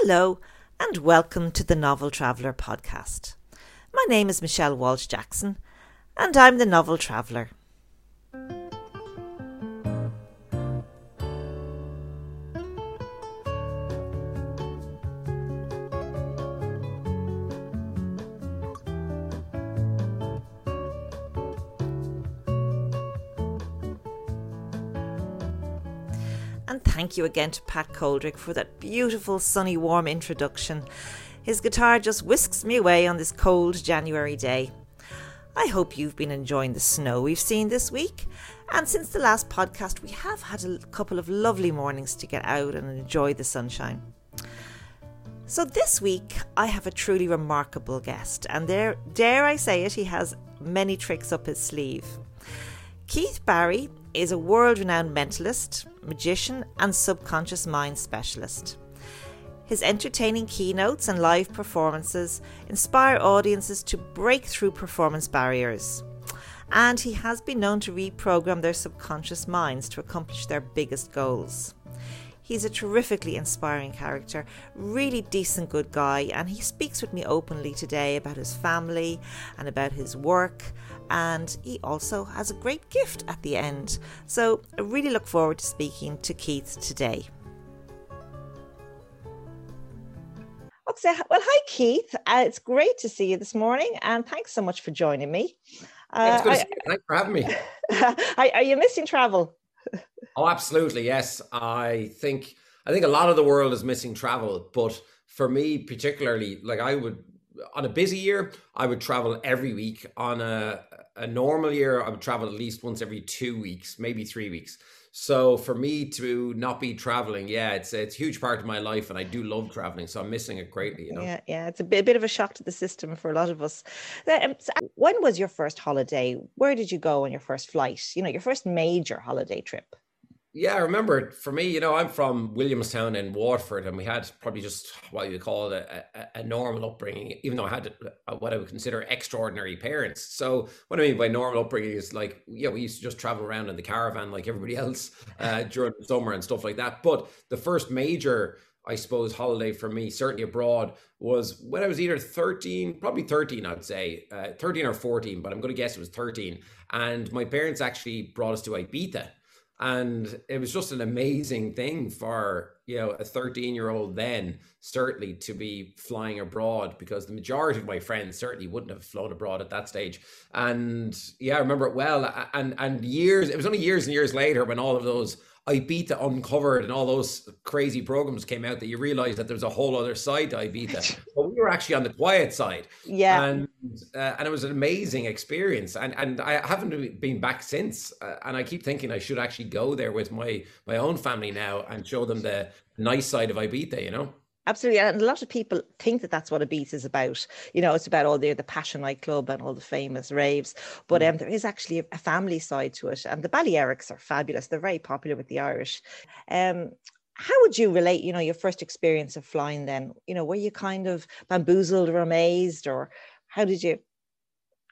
Hello, and welcome to the Novel Traveller podcast. My name is Michelle Walsh Jackson, and I'm the Novel Traveller. You again to Pat Coldrick for that beautiful, sunny, warm introduction. His guitar just whisks me away on this cold January day. I hope you've been enjoying the snow we've seen this week. And since the last podcast, we have had a couple of lovely mornings to get out and enjoy the sunshine. So this week, I have a truly remarkable guest, and there, dare I say it, he has many tricks up his sleeve. Keith Barry is a world renowned mentalist, magician, and subconscious mind specialist. His entertaining keynotes and live performances inspire audiences to break through performance barriers. And he has been known to reprogram their subconscious minds to accomplish their biggest goals. He's a terrifically inspiring character, really decent good guy, and he speaks with me openly today about his family and about his work. And he also has a great gift at the end. So I really look forward to speaking to Keith today. Okay, well, hi Keith. Uh, it's great to see you this morning, and thanks so much for joining me. Uh, yeah, Thanks for having me. are you missing travel? Oh, absolutely. Yes. I think I think a lot of the world is missing travel, but for me particularly, like I would on a busy year, I would travel every week. On a a normal year, I would travel at least once every 2 weeks, maybe 3 weeks. So for me to not be traveling, yeah, it's it's a huge part of my life, and I do love traveling. So I'm missing it greatly. You know? Yeah, yeah, it's a bit, a bit of a shock to the system for a lot of us. Um, when was your first holiday? Where did you go on your first flight? You know, your first major holiday trip. Yeah, I remember for me, you know, I'm from Williamstown in Waterford, and we had probably just what you call a, a, a, normal upbringing, even though I had what I would consider extraordinary parents. So, what I mean by normal upbringing is like, yeah, we used to just travel around in the caravan like everybody else uh, during the summer and stuff like that. But the first major, I suppose, holiday for me, certainly abroad, was when I was either 13, probably 13, I'd say, uh, 13 or 14, but I'm going to guess it was 13. And my parents actually brought us to Ibiza and it was just an amazing thing for you know a 13 year old then certainly to be flying abroad because the majority of my friends certainly wouldn't have flown abroad at that stage. And yeah i remember it well. And and years it was only years and years later when all of those Ibiza Uncovered and all those crazy programs came out that you realize that there's a whole other side to Ibiza. but we were actually on the quiet side. Yeah. And uh, and it was an amazing experience. And and I haven't been back since. Uh, and I keep thinking I should actually go there with my my own family now and show them the nice side of Ibiza, you know? Absolutely, and a lot of people think that that's what Ibiza is about. You know, it's about all the the Pacha nightclub and all the famous raves, but mm. um, there is actually a family side to it. And the Balearics are fabulous; they're very popular with the Irish. Um, how would you relate? You know, your first experience of flying. Then, you know, were you kind of bamboozled or amazed, or how did you?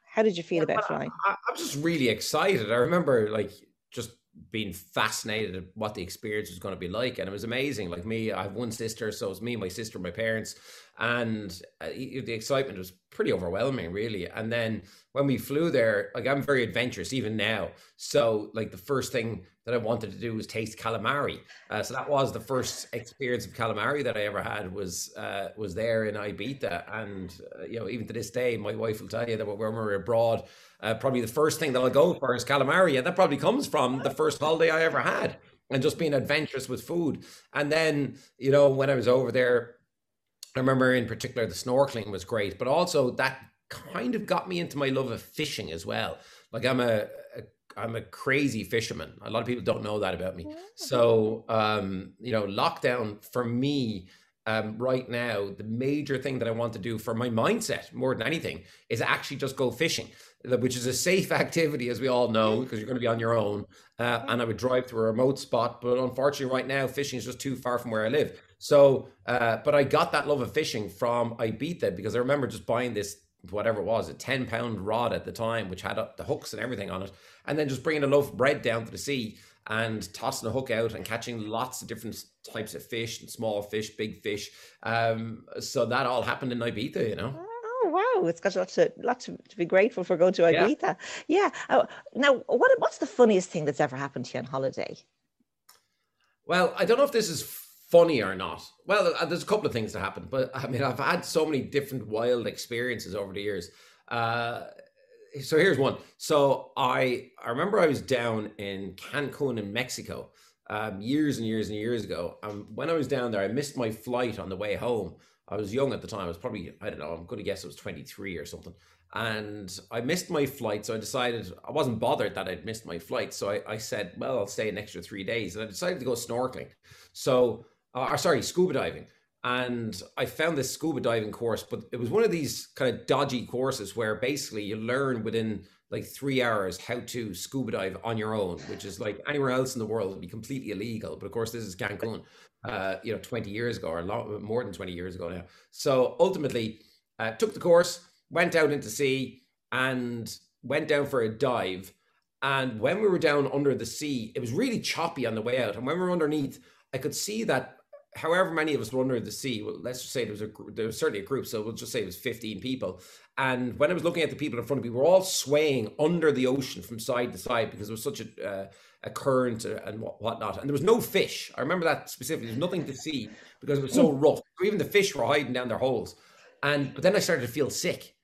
How did you feel yeah, about flying? I, I'm just really excited. I remember like just being fascinated at what the experience was going to be like and it was amazing. Like me i have one sister so it was me my sister my parents and uh, the excitement was pretty overwhelming really. And then when we flew there like i'm very adventurous even now. So like the first thing that i wanted to do was taste calamari. Uh, so that was the first experience of calamari that i ever had was uh, was there in ibiza. And uh, you know even to this day my wife will tell you that when we're abroad uh, probably the first thing that i'll go for is calamari and that probably comes from the first holiday i ever had and just being adventurous with food and then you know when i was over there I remember in particular the snorkeling was great, but also that kind of got me into my love of fishing as well. Like I'm a, a I'm a crazy fisherman. A lot of people don't know that about me. So um, you know, lockdown for me um, right now, the major thing that I want to do for my mindset more than anything is actually just go fishing, which is a safe activity, as we all know, because you're going to be on your own. Uh, and I would drive to a remote spot, but unfortunately, right now, fishing is just too far from where I live. So, uh, but I got that love of fishing from Ibiza because I remember just buying this whatever it was, a 10 pound rod at the time, which had the hooks and everything on it, and then just bringing a loaf of bread down to the sea and tossing a hook out and catching lots of different types of fish and small fish, big fish. Um, so that all happened in Ibiza, you know. Oh wow, it's got a lot to, lot to, to be grateful for going to Ibiza. Yeah. yeah. Uh, now, what what's the funniest thing that's ever happened to you on holiday? Well, I don't know if this is funny or not. Well, uh, there's a couple of things that happened, but I mean, I've had so many different wild experiences over the years. Uh, so here's one. So I I remember I was down in Cancun in Mexico um, years and years and years ago. and when I was down there, I missed my flight on the way home. I was young at the time. I was probably I don't know. I'm going to guess it was 23 or something. And I missed my flight, so I decided I wasn't bothered that I'd missed my flight. So I, I said, well, I'll stay an extra three days, and I decided to go snorkeling. So, uh, or sorry, scuba diving and I found this scuba diving course, but it was one of these kind of dodgy courses where basically you learn within like three hours how to scuba dive on your own, which is like anywhere else in the world would be completely illegal. But of course, this is Cancun, uh, you know, 20 years ago or a lot more than 20 years ago now. So ultimately, uh, took the course, went out into sea, and went down for a dive. And when we were down under the sea, it was really choppy on the way out. And when we were underneath, I could see that however many of us were under the sea, well, let's just say there was a there was certainly a group, so we'll just say it was 15 people. And when I was looking at the people in front of me, we were all swaying under the ocean from side to side because there was such a uh, a current and whatnot. And there was no fish. I remember that specifically. There's nothing to see because it was so hmm. rough. Even the fish were hiding down their holes. And but then I started to feel sick.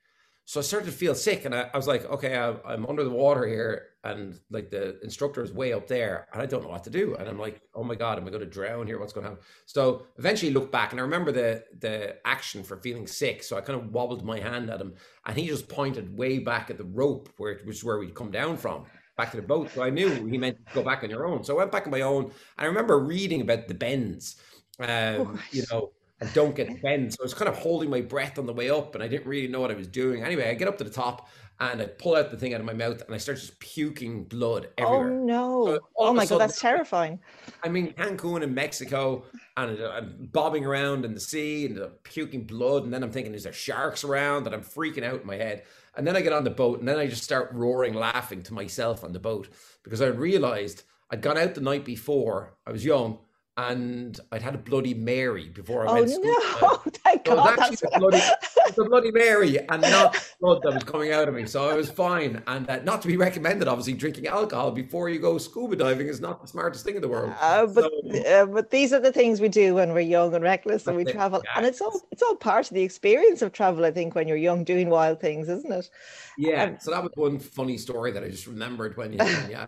So I started to feel sick, and I, I was like, okay, I, I'm under the water here, and like the instructor is way up there, and I don't know what to do. And I'm like, oh my god, am I going to drown here? What's going to happen? So eventually, look back, and I remember the the action for feeling sick. So I kind of wobbled my hand at him, and he just pointed way back at the rope, where it was where we'd come down from back to the boat. So I knew he meant go back on your own. So I went back on my own. I remember reading about the bends, um, oh, you know and don't get bent. So I was kind of holding my breath on the way up and I didn't really know what I was doing. Anyway, I get up to the top and I pull out the thing out of my mouth and I start just puking blood oh, everywhere. Oh no. So oh my god, that's terrifying. I'm in Cancun in Mexico and I'm bobbing around in the sea and I'm puking blood and then I'm thinking, is there sharks around? And I'm freaking out in my head. And then I get on the boat and then I just start roaring laughing to myself on the boat because I realized I'd gone out the night before. I was young and I'd had a Bloody Mary before I oh, went to school. Oh no! Thank so God, that's a bloody, a bloody Mary, and not blood that was coming out of me. So I was fine, and uh, not to be recommended. Obviously, drinking alcohol before you go scuba diving is not the smartest thing in the world. Uh, but so, uh, but these are the things we do when we're young and reckless, and we travel, yeah. and it's all it's all part of the experience of travel. I think when you're young, doing wild things, isn't it? Yeah. Um, so that was one funny story that I just remembered when you yeah.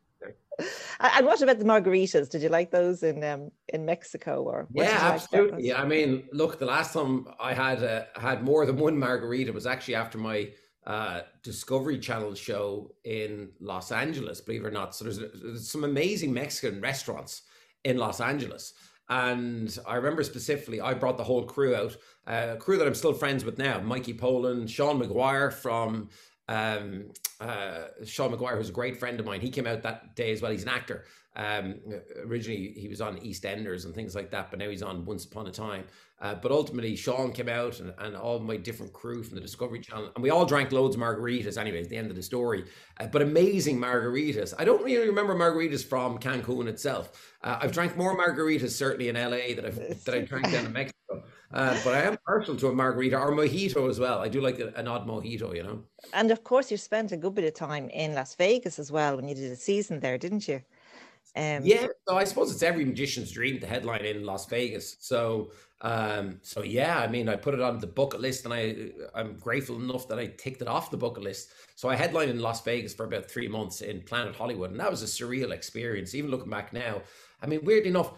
And what about the margaritas? Did you like those in um, in Mexico or? Yeah, absolutely. Yeah, I mean, look, the last time I had uh, had more than one margarita was actually after my uh, Discovery Channel show in Los Angeles. Believe it or not, so there's, there's some amazing Mexican restaurants in Los Angeles. And I remember specifically, I brought the whole crew out, uh, a crew that I'm still friends with now Mikey Poland, Sean Maguire from um, uh, Sean Maguire, who's a great friend of mine, he came out that day as well. He's an actor. Um, originally, he was on EastEnders and things like that, but now he's on Once Upon a Time. Uh, but ultimately, Sean came out and, and all my different crew from the Discovery Channel, and we all drank loads of margaritas. Anyway, at the end of the story, uh, but amazing margaritas. I don't really remember margaritas from Cancun itself. Uh, I've drank more margaritas certainly in LA that I've that I drank down in Mexico. Uh, but I am partial to a margarita or mojito as well. I do like an odd mojito, you know. And of course, you spent a good bit of time in Las Vegas as well when you did a season there, didn't you? Um, yeah, so I suppose it's every magician's dream to headline in Las Vegas. So, um, so yeah, I mean, I put it on the bucket list, and I I'm grateful enough that I ticked it off the bucket list. So I headlined in Las Vegas for about three months in Planet Hollywood, and that was a surreal experience. Even looking back now, I mean, weirdly enough,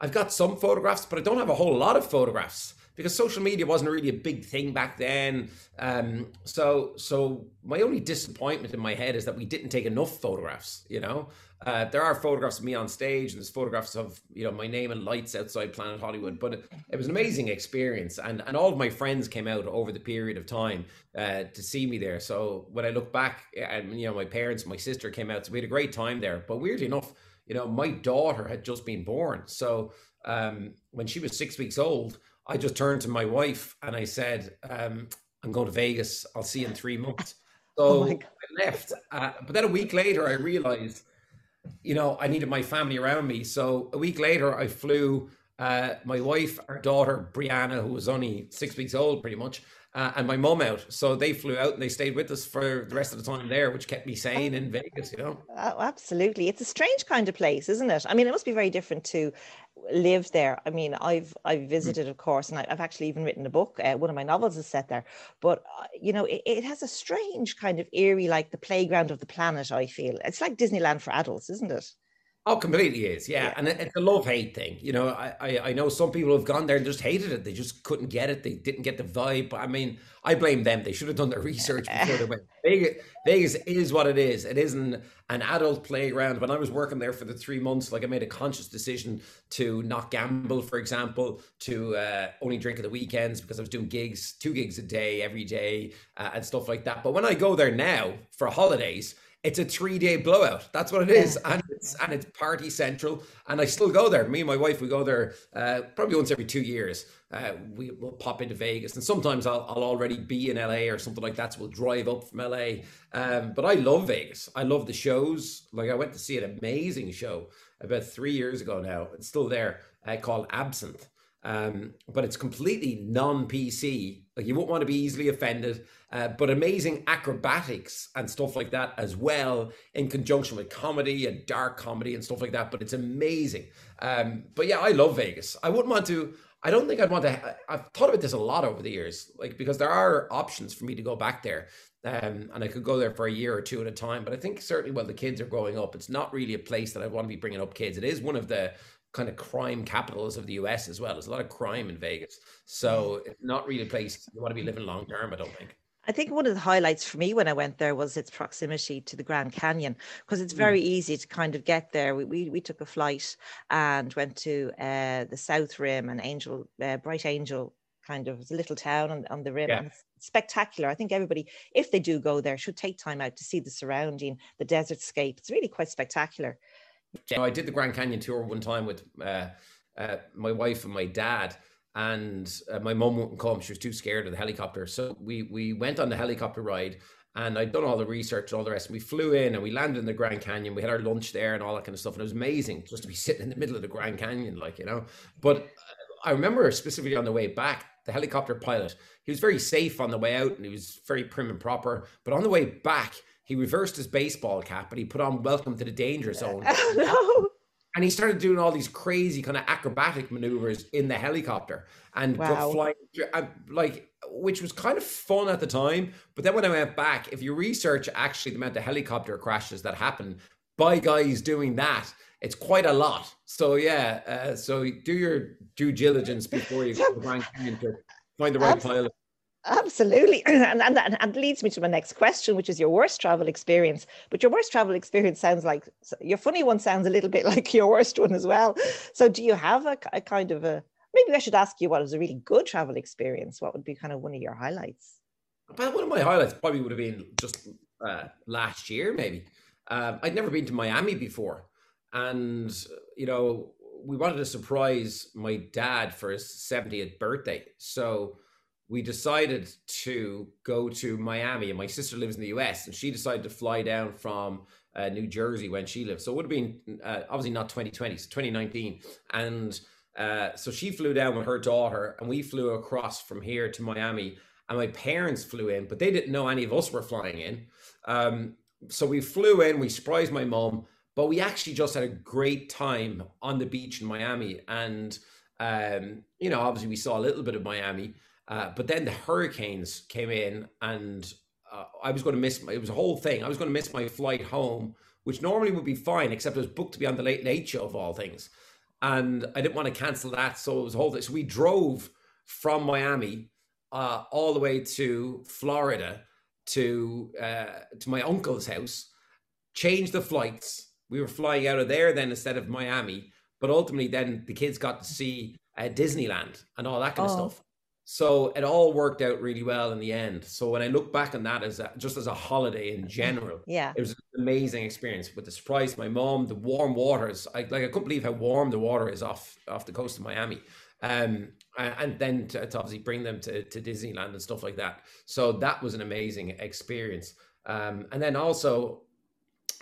I've got some photographs, but I don't have a whole lot of photographs because social media wasn't really a big thing back then. Um, so, so my only disappointment in my head is that we didn't take enough photographs. You know, uh, there are photographs of me on stage, and there's photographs of you know my name and lights outside Planet Hollywood. But it, it was an amazing experience, and and all of my friends came out over the period of time uh, to see me there. So when I look back, and you know my parents, my sister came out, so we had a great time there. But weirdly enough you know, my daughter had just been born. So um, when she was six weeks old, I just turned to my wife and I said, um, I'm going to Vegas. I'll see you in three months. So oh I left. Uh, but then a week later, I realized you know, I needed my family around me. So a week later, I flew uh, my wife, our daughter, Brianna, who was only six weeks old pretty much, uh, and my mum out. So they flew out and they stayed with us for the rest of the time there, which kept me sane in Vegas, you know? Oh, absolutely. It's a strange kind of place, isn't it? I mean, it must be very different to live there. I mean, I've I've hmm. visited, of course, and I've actually even written a book. Uh, one of my novels is set there. But uh, you know, it, it, has a strange kind of eerie, like the playground of the planet. I feel it's like Disneyland for adults, isn't it? Oh, completely is, yeah. yeah. And it's a love hate thing. You know, I, I, I know some people have gone there and just hated it. They just couldn't get it. They didn't get the vibe. But I mean, I blame them. They should have done their research before they went. Vegas, Vegas is what it is. It isn't an adult playground. When I was working there for the three months, like I made a conscious decision to not gamble, for example, to uh, only drink at the weekends because I was doing gigs, two gigs a day, every day, uh, and stuff like that. But when I go there now for holidays, it's a three day blowout. That's what it is, yeah. and it's and it's party central. And I still go there. Me and my wife, we go there uh, probably once every two years. Uh, we will pop into Vegas, and sometimes I'll, I'll already be in LA or something like that. So we'll drive up from LA. Um, but I love Vegas. I love the shows. Like I went to see an amazing show about three years ago now. It's still there uh, called Absinthe. Um, but it's completely non PC. Like you won't want to be easily offended uh, but amazing acrobatics and stuff like that as well in conjunction with comedy and dark comedy and stuff like that. But it's amazing. Um, but yeah, I love Vegas. I wouldn't want to. I don't think I'd want to. I've thought about this a lot over the years, like because there are options for me to go back there, um, and I could go there for a year or two at a time. But I think certainly while the kids are growing up, it's not really a place that I want to be bringing up kids. It is one of the kind of crime capitals of the US as well. There's a lot of crime in Vegas, so it's not really a place you want to be living long term. I don't think. I think one of the highlights for me when I went there was its proximity to the Grand Canyon because it's mm. very easy to kind of get there. We, we, we took a flight and went to uh, the South Rim and Angel, uh, Bright Angel kind of a little town on, on the rim. Yeah. Spectacular. I think everybody, if they do go there, should take time out to see the surrounding, the desert scape. It's really quite spectacular. Yeah, I did the Grand Canyon tour one time with uh, uh my wife and my dad and uh, my mom wouldn't come. She was too scared of the helicopter. So we we went on the helicopter ride, and I'd done all the research and all the rest. And we flew in and we landed in the Grand Canyon. We had our lunch there and all that kind of stuff. And it was amazing just to be sitting in the middle of the Grand Canyon, like you know. But I remember specifically on the way back, the helicopter pilot. He was very safe on the way out, and he was very prim and proper. But on the way back, he reversed his baseball cap, and he put on "Welcome to the Danger Zone." Oh, no and he started doing all these crazy kind of acrobatic maneuvers in the helicopter and wow. flying like which was kind of fun at the time but then when i went back if you research actually the amount of helicopter crashes that happen by guys doing that it's quite a lot so yeah uh, so do your due diligence before you go to find the right pilot Absolutely. And, and, and leads me to my next question, which is your worst travel experience. But your worst travel experience sounds like your funny one sounds a little bit like your worst one as well. So, do you have a, a kind of a maybe I should ask you what was a really good travel experience? What would be kind of one of your highlights? One of my highlights probably would have been just uh, last year, maybe. Um, I'd never been to Miami before. And, you know, we wanted to surprise my dad for his 70th birthday. So, we decided to go to Miami, and my sister lives in the US, and she decided to fly down from uh, New Jersey when she lived. So it would have been uh, obviously not 2020, it's 2019. And uh, so she flew down with her daughter, and we flew across from here to Miami. And my parents flew in, but they didn't know any of us were flying in. Um, so we flew in, we surprised my mom, but we actually just had a great time on the beach in Miami. And, um, you know, obviously we saw a little bit of Miami. Uh, but then the hurricanes came in, and uh, I was going to miss. My, it was a whole thing. I was going to miss my flight home, which normally would be fine, except it was booked to be on the Late Late Show of all things, and I didn't want to cancel that. So it was a whole thing. So we drove from Miami uh, all the way to Florida to uh, to my uncle's house, changed the flights. We were flying out of there then instead of Miami, but ultimately then the kids got to see uh, Disneyland and all that kind oh. of stuff. So it all worked out really well in the end. So when I look back on that as a, just as a holiday in general, yeah, it was an amazing experience. With the surprise, my mom, the warm waters, I like I couldn't believe how warm the water is off off the coast of Miami. Um, and then to, to obviously bring them to, to Disneyland and stuff like that. So that was an amazing experience. Um, and then also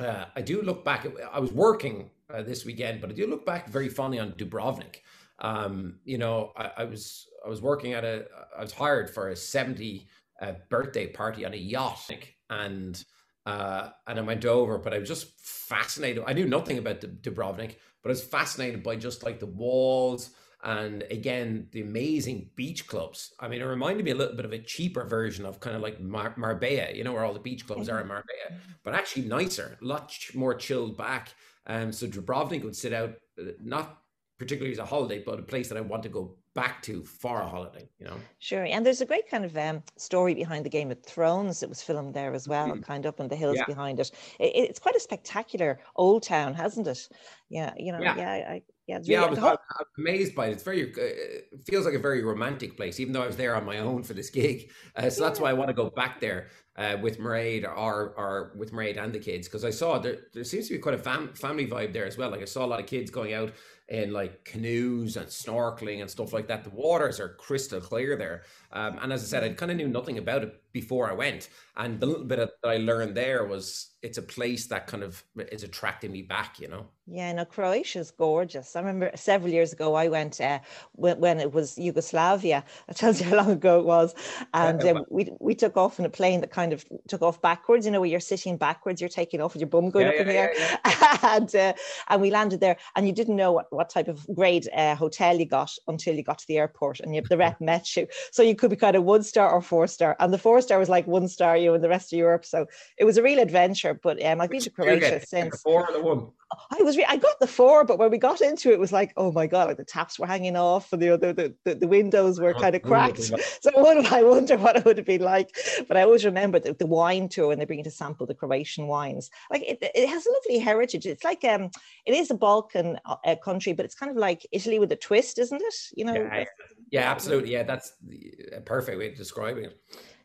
uh, I do look back. I was working uh, this weekend, but I do look back very fondly on Dubrovnik. Um, you know, I, I, was I was working at a I was hired for a seventy uh, birthday party on a yacht, and uh, and I went over, but I was just fascinated. I knew nothing about Dubrovnik, but I was fascinated by just like the walls and again the amazing beach clubs. I mean, it reminded me a little bit of a cheaper version of kind of like Mar- Marbella, you know, where all the beach clubs are in mm-hmm. Marbella, but actually nicer, a lot more chilled back. Um, so Dubrovnik would sit out uh, not particularly as a holiday, but a place that I want to go back to for a holiday, you know. Sure. And there's a great kind of um, story behind the Game of Thrones that was filmed there as well, mm-hmm. kind of up in the hills yeah. behind it. it. It's quite a spectacular old town, hasn't it? Yeah, you know, yeah, yeah I, yeah, yeah, I was, I was, amazed by it. It's very, uh, it feels like a very romantic place, even though I was there on my own for this gig. Uh, so yeah. that's why I want to go back there uh, with Mairead or, or with Mairead and the kids because I saw there, there seems to be quite a fam- family vibe there as well. Like I saw a lot of kids going out in like canoes and snorkeling and stuff like that. The waters are crystal clear there. Um, and as I said, I kind of knew nothing about it before I went. And the little bit that I learned there was it's a place that kind of is attracting me back, you know? Yeah, no, Croatia's gorgeous. I remember several years ago I went uh, when, when it was Yugoslavia. I tells you how long ago it was, and um, we we took off in a plane that kind of took off backwards. You know, where you're sitting backwards, you're taking off with your bum going yeah, up yeah, in the air, yeah, and uh, and we landed there, and you didn't know what, what type of grade uh, hotel you got until you got to the airport, and you, the rep met you, so you could be kind of one star or four star, and the four star was like one star you know, in the rest of Europe. So it was a real adventure. But um, I've been to Croatia since. Four or the one. I was re- I got the four, but when we got into it, it was like, oh my god, like the taps were hanging off and the the, the, the windows were kind of cracked. So I wonder what it would have been like. But I always remember the, the wine tour when they bring you to sample the Croatian wines. Like it, it has a lovely heritage. It's like um, it is a Balkan uh, country, but it's kind of like Italy with a twist, isn't it? You know. Yeah, yeah absolutely. Yeah, that's a perfect way of describing it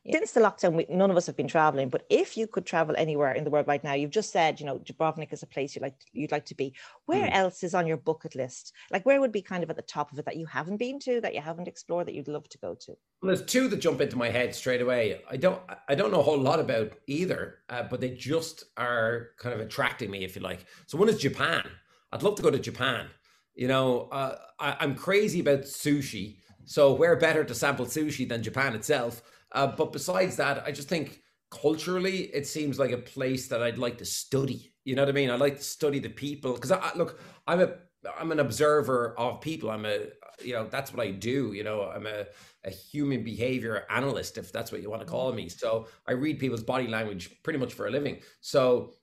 since the lockdown, we, none of us have been traveling. But if you could travel anywhere in the world right now, you've just said, you know, Dubrovnik is a place you like you'd like to be. Where mm. else is on your bucket list? Like, where would be kind of at the top of it that you haven't been to, that you haven't explored, that you'd love to go to? Well, there's two that jump into my head straight away. I don't, I don't know a whole lot about either, uh, but they just are kind of attracting me, if you like. So one is Japan. I'd love to go to Japan. You know, uh, I, I'm crazy about sushi. So where better to sample sushi than Japan itself? Uh, but besides that, I just think culturally, it seems like a place that I'd like to study. You know what I mean? I like to study the people because I, look, I'm a I'm an observer of people. I'm a you know that's what I do. You know, I'm a a human behavior analyst, if that's what you want to call me. So I read people's body language pretty much for a living. So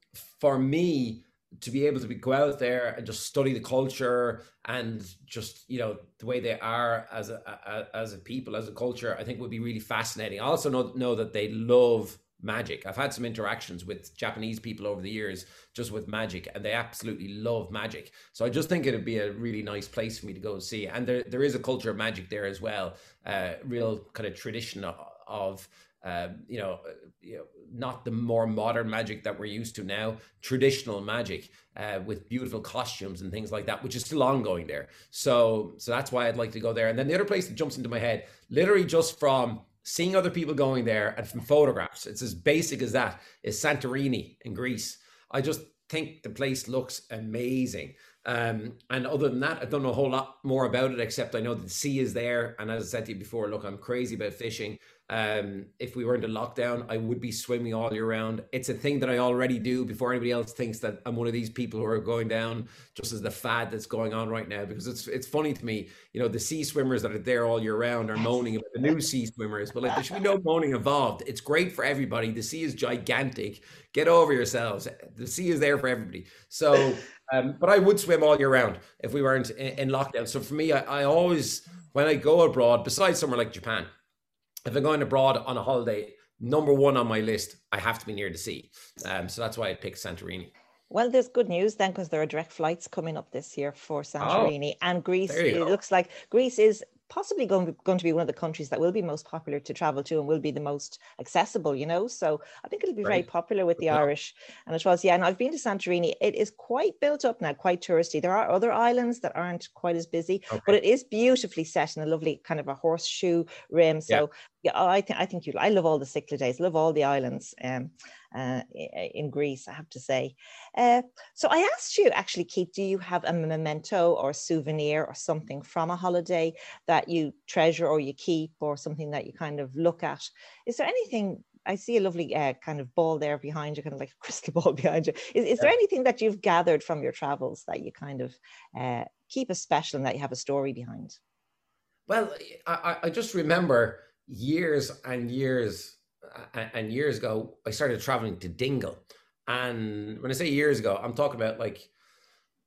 for me, to be able to be, go out there and just study the culture and just you know the way they are as a, a, as a people as a culture i think would be really fascinating. I also know know that they love magic. I've had some interactions with japanese people over the years just with magic and they absolutely love magic. So i just think it'd be a really nice place for me to go see. And there, there is a culture of magic there as well uh real kind of tradition of, of um, you know, uh, you know, not the more modern magic that we're used to now, traditional magic uh, with beautiful costumes and things like that, which is still ongoing there. So, so that's why I'd like to go there. And then the other place that jumps into my head, literally just from seeing other people going there and from photographs, it's as basic as that, is Santorini in Greece. I just think the place looks amazing. Um, and other than that, I don't know a whole lot more about it, except I know the sea is there. And as I said to you before, look, I'm crazy about fishing. Um, if we weren't in lockdown, I would be swimming all year round. It's a thing that I already do before anybody else thinks that I'm one of these people who are going down just as the fad that's going on right now. Because it's it's funny to me, you know, the sea swimmers that are there all year round are moaning about the new sea swimmers, but like there should be no moaning involved. It's great for everybody. The sea is gigantic. Get over yourselves. The sea is there for everybody. So, um, but I would swim all year round if we weren't in, in lockdown. So for me, I, I always when I go abroad, besides somewhere like Japan if I'm going abroad on a holiday, number one on my list, I have to be near the sea. Um, so that's why I picked Santorini. Well, there's good news then because there are direct flights coming up this year for Santorini oh, and Greece. It go. looks like Greece is possibly going to, going to be one of the countries that will be most popular to travel to and will be the most accessible, you know. So I think it'll be right. very popular with the yeah. Irish. And it was, yeah, and I've been to Santorini. It is quite built up now, quite touristy. There are other islands that aren't quite as busy, okay. but it is beautifully set in a lovely kind of a horseshoe rim. So Yeah, oh, I think I think you. I love all the Cyclades. Love all the islands um, uh, in Greece. I have to say. Uh, so I asked you actually, Keith. Do you have a memento or a souvenir or something from a holiday that you treasure or you keep, or something that you kind of look at? Is there anything? I see a lovely uh, kind of ball there behind you, kind of like a crystal ball behind you. Is, is there anything that you've gathered from your travels that you kind of uh, keep as special and that you have a story behind? Well, I, I just remember years and years and years ago, I started traveling to Dingle. And when I say years ago, I'm talking about like,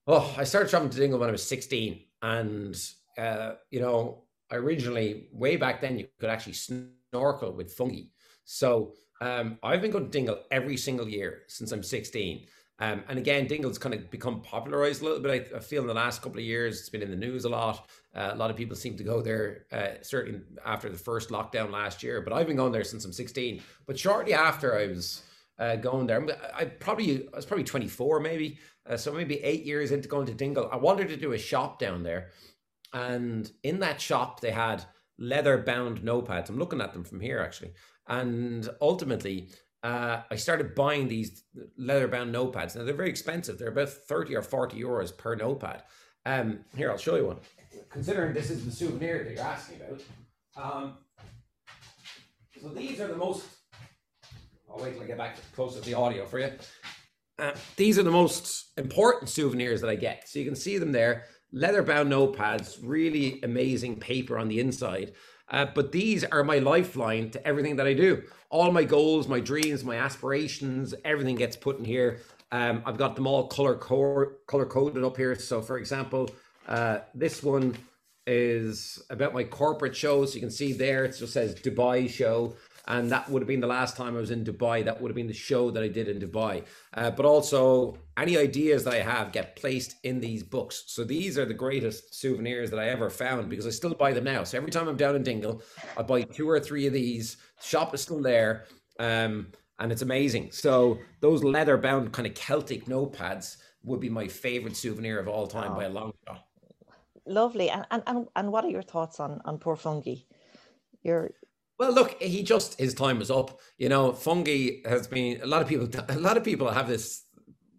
oh, I started traveling to Dingle when I was 16. And, uh, you know, I originally, way back then, you could actually snorkel with Fungie. So um, I've been going to Dingle every single year since I'm 16. Um, and again, Dingle's kind of become popularized a little bit. I, I, feel in the last couple of years, it's been in the news a lot. Uh, a lot of people seem to go there, uh, certainly after the first lockdown last year. But I've been going there since I'm 16. But shortly after I was uh, going there, I probably I was probably 24, maybe. Uh, so maybe eight years into going to Dingle, I wanted to do a shop down there, and in that shop they had leather bound notepads. I'm looking at them from here actually, and ultimately uh, I started buying these leather bound notepads. Now they're very expensive. They're about 30 or 40 euros per notepad. Um, here, I'll show you one. Considering this is the souvenir that you're asking about. Um, so these are the most, I'll wait till I get back close to the audio for you. Uh, these are the most important souvenirs that I get. So you can see them there. Leather bound notepads, really amazing paper on the inside. Uh, but these are my lifeline to everything that I do. All my goals, my dreams, my aspirations, everything gets put in here. Um, I've got them all color co- color coded up here. So, for example, uh, this one is about my corporate show. So you can see there it just says Dubai show and that would have been the last time I was in Dubai. That would have been the show that I did in Dubai. Uh, but also, any ideas that I have get placed in these books. So these are the greatest souvenirs that I ever found because I still buy them now. So every time I'm down in Dingle, I buy two or three of these. Shop is still there, um, and it's amazing. So those leather bound kind of Celtic notepads would be my favorite souvenir of all time by a long shot. Lovely. And, and and and what are your thoughts on on poor Fungie? You're well, look, he just his time was up. You know, Fungie has been a lot of people. A lot of people have this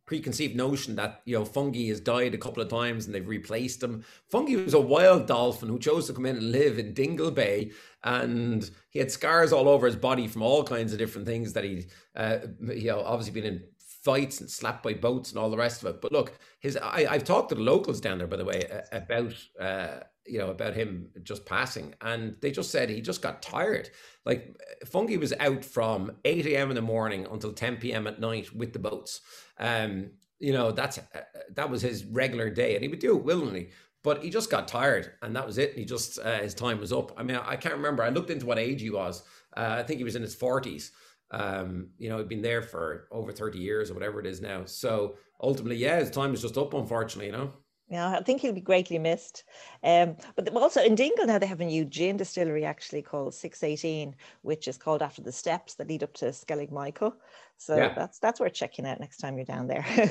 preconceived notion that you know Fungie has died a couple of times and they've replaced him. Fungie was a wild dolphin who chose to come in and live in Dingle Bay, and he had scars all over his body from all kinds of different things that he, uh, you know, obviously been in fights and slapped by boats and all the rest of it. But look, his I, have talked to the locals down there, by the way, about uh, you know, about him just passing. And they just said he just got tired. Like Fungie was out from 8 a.m. in the morning until 10 p.m. at night with the boats. Um, you know, that's uh, that was his regular day, and he would do it willingly. But he just got tired, and that was it. He just uh, his time was up. I mean, I can't remember. I looked into what age he was. Uh, I think he was in his 40s. Um, you know, he'd been there for over 30 years or whatever it is now. So ultimately, yeah, his time is just up, unfortunately, you know. Yeah, I think he'll be greatly missed. Um, but also in Dingle now they have a new gin distillery actually called 618, which is called after the steps that lead up to Skellig Michael. So yeah. that's that's worth checking out next time you're down there. I,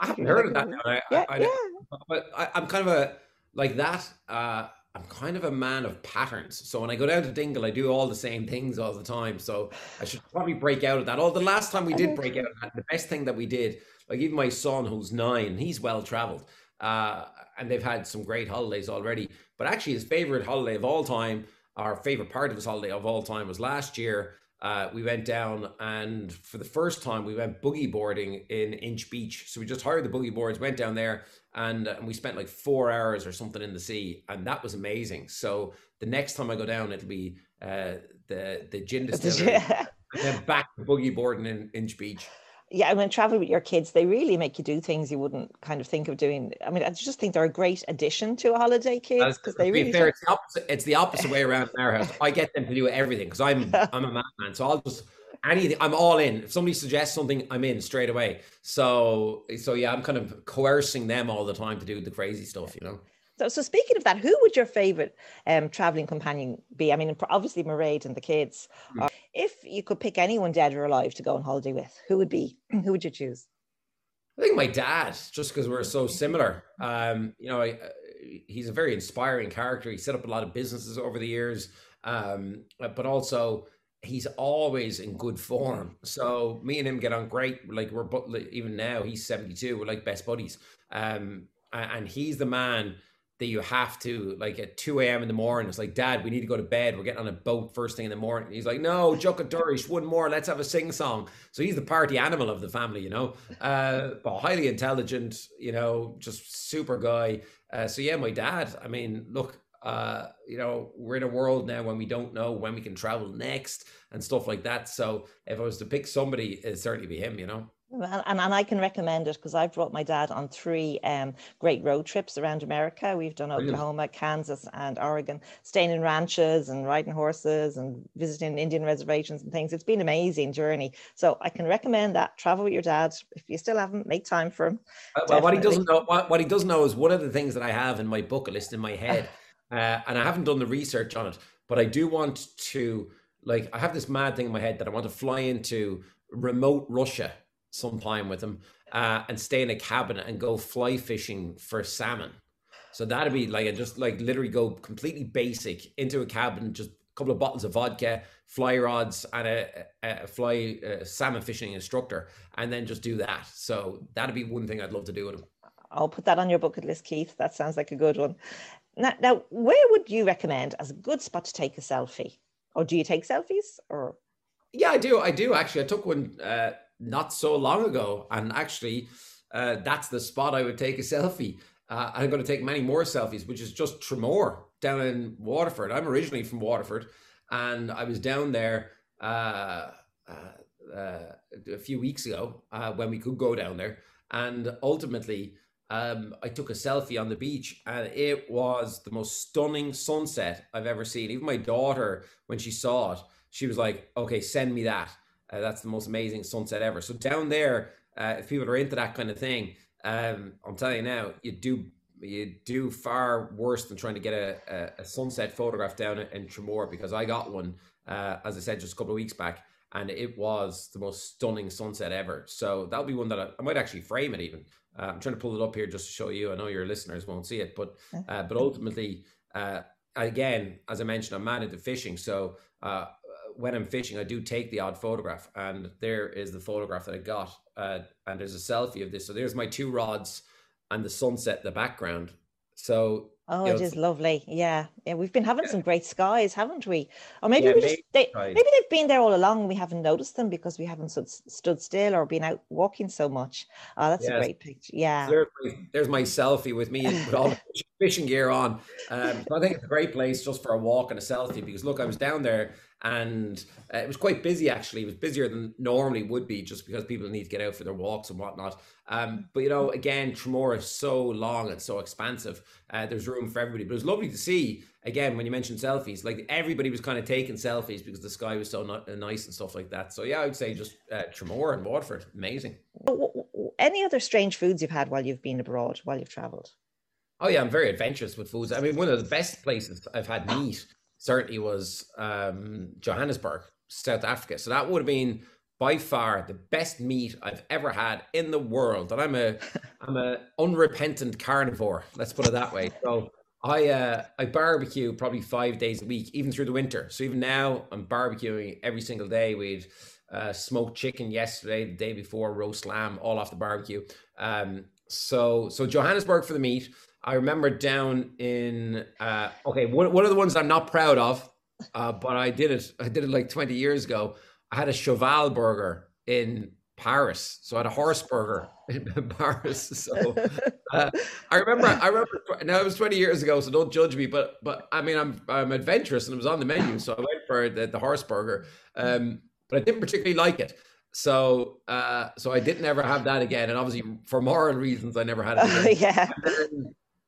I haven't heard of that. I, yeah, I, yeah. But I, am kind of a like that. Uh, I'm kind of a man of patterns. So when I go down to Dingle, I do all the same things all the time. So I should probably break out of that. All the last time we did break out of that, the best thing that we did, like even my son who's nine, he's well traveled. Uh, and they've had some great holidays already. But actually, his favorite holiday of all time, our favorite part of his holiday of all time, was last year. Uh, we went down and for the first time we went boogie boarding in Inch Beach. So we just hired the boogie boards, went down there, and, and we spent like four hours or something in the sea, and that was amazing. So the next time I go down, it'll be uh, the the gin distillery, and then back to boogie boarding in Inch Beach yeah, when travel with your kids, they really make you do things you wouldn't kind of think of doing. I mean, I just think they're a great addition to a holiday, kids, because they really. Fair, it's, the opposite, it's the opposite way around in our house. I get them to do everything because I'm I'm a madman, so I'll just anything. I'm all in. If somebody suggests something, I'm in straight away. So so yeah, I'm kind of coercing them all the time to do the crazy stuff, you know. So, so speaking of that, who would your favorite um, traveling companion be? I mean, obviously Mairead and the kids. Mm. If you could pick anyone dead or alive to go on holiday with, who would be? Who would you choose? I think my dad, just because we're so similar. Um, you know, I, uh, he's a very inspiring character. He set up a lot of businesses over the years. Um, but also he's always in good form. So me and him get on great. Like we're even now he's 72. We're like best buddies. Um, and he's the man that you have to like at 2 a.m. in the morning. It's like, Dad, we need to go to bed. We're getting on a boat first thing in the morning. He's like, No, Juka Durish, one more. Let's have a sing song. So he's the party animal of the family, you know. Uh, but highly intelligent, you know, just super guy. Uh, so yeah, my dad. I mean, look, uh, you know, we're in a world now when we don't know when we can travel next and stuff like that. So if I was to pick somebody, it'd certainly be him, you know. And, and, I can recommend it because I've brought my dad on three um, great road trips around America. We've done Oklahoma, Kansas, and Oregon, staying in ranches and riding horses and visiting Indian reservations and things. It's been an amazing journey. So I can recommend that. Travel with your dad. If you still haven't, make time for him. Uh, well, what he doesn't know, what, what he does know is one of the things that I have in my bucket list in my head, uh, and I haven't done the research on it, but I do want to, like, I have this mad thing in my head that I want to fly into remote Russia some time with him uh, and stay in a cabin and go fly fishing for salmon. So that'd be like a just like literally go completely basic into a cabin, just a couple of bottles of vodka, fly rods, and a, a fly a salmon fishing instructor, and then just do that. So that'd be one thing I'd love to do with him. I'll put that on your bucket list, Keith. That sounds like a good one. Now, now, where would you recommend as a good spot to take a selfie? Or do you take selfies? Or yeah, I do. I do actually. I took one uh, not so long ago. And actually, uh, that's the spot I would take a selfie. Uh, I'm going to take many more selfies, which is just Tramore down in Waterford. I'm originally from Waterford, and I was down there uh, uh, uh a few weeks ago uh, when we could go down there. And ultimately, um, I took a selfie on the beach, and it was the most stunning sunset I've ever seen. Even my daughter, when she saw it, she was like, "Okay, send me that." Uh, that's the most amazing sunset ever. So down there, uh, if people are into that kind of thing, um, I'm telling you now, you do you do far worse than trying to get a, a, a sunset photograph down in Tramore because I got one, uh, as I said, just a couple of weeks back, and it was the most stunning sunset ever. So that'll be one that I, I might actually frame it even. Uh, I'm trying to pull it up here just to show you. I know your listeners won't see it, but uh, but ultimately, uh, again, as I mentioned, I'm mad into fishing, so uh, when I'm fishing, I do take the odd photograph, and there is the photograph that I got, uh, and there's a selfie of this. So there's my two rods and the sunset in the background. So oh, it know, is lovely. Yeah, yeah, we've been having yeah. some great skies, haven't we? Or maybe yeah, we just they, maybe they've been there all along. and We haven't noticed them because we haven't stood, stood still or been out walking so much. Oh, that's yes. a great picture. Yeah, there's my, there's my selfie with me with all the fishing gear on. Um, so I think it's a great place just for a walk and a selfie because look, I was down there and uh, it was quite busy actually. It was busier than normally would be, just because people need to get out for their walks and whatnot. Um, but you know, again, Tramore is so long and so expansive. Uh, there's room for everybody. But it was lovely to see again when you mentioned selfies. Like everybody was kind of taking selfies because the sky was so uh, nice and stuff like that. So yeah, I would say just uh, Tramore and Waterford, amazing. Any other strange foods you've had while you've been abroad, while you've travelled? Oh yeah, I'm very adventurous with foods. I mean, one of the best places I've had meat certainly was um, Johannesburg, South Africa. So that would have been by far the best meat I've ever had in the world. And I'm a I'm a unrepentant carnivore. Let's put it that way. So I uh, I barbecue probably five days a week, even through the winter. So even now I'm barbecuing every single day. We'd uh, smoked chicken yesterday, the day before roast lamb, all off the barbecue. Um, so so Johannesburg for the meat. I remember down in uh, okay, one, one of the ones I'm not proud of, uh, but I did it. I did it like 20 years ago. I had a cheval burger in Paris, so I had a horse burger in Paris. So uh, I remember. I remember. Now it was 20 years ago, so don't judge me. But but I mean, I'm I'm adventurous, and it was on the menu, so I went for the, the horse burger. Um, but I didn't particularly like it. So, uh, so I didn't ever have that again, and obviously for moral reasons, I never had it. yeah.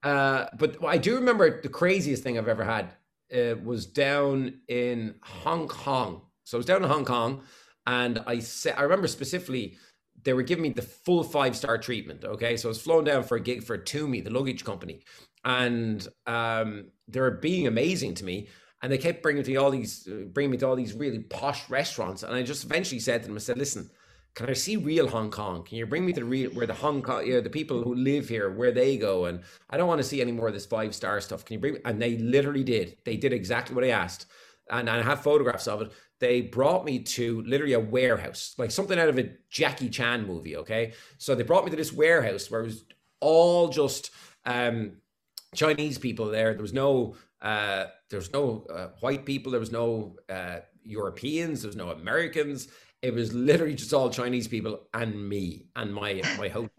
Uh, but I do remember the craziest thing I've ever had uh, was down in Hong Kong. So I was down in Hong Kong, and I said I remember specifically they were giving me the full five star treatment. Okay, so I was flown down for a gig for Tumi, the luggage company, and um, they were being amazing to me. And they kept bringing me all these, uh, bringing me to all these really posh restaurants. And I just eventually said to them, I said, "Listen, can I see real Hong Kong? Can you bring me to the real where the Hong Kong, you know, the people who live here, where they go? And I don't want to see any more of this five star stuff. Can you bring? Me? And they literally did. They did exactly what I asked. and I have photographs of it. They brought me to literally a warehouse, like something out of a Jackie Chan movie. Okay, so they brought me to this warehouse where it was all just um, Chinese people there. There was no uh, there was no uh, white people. There was no uh, Europeans. There was no Americans. It was literally just all Chinese people and me and my my host.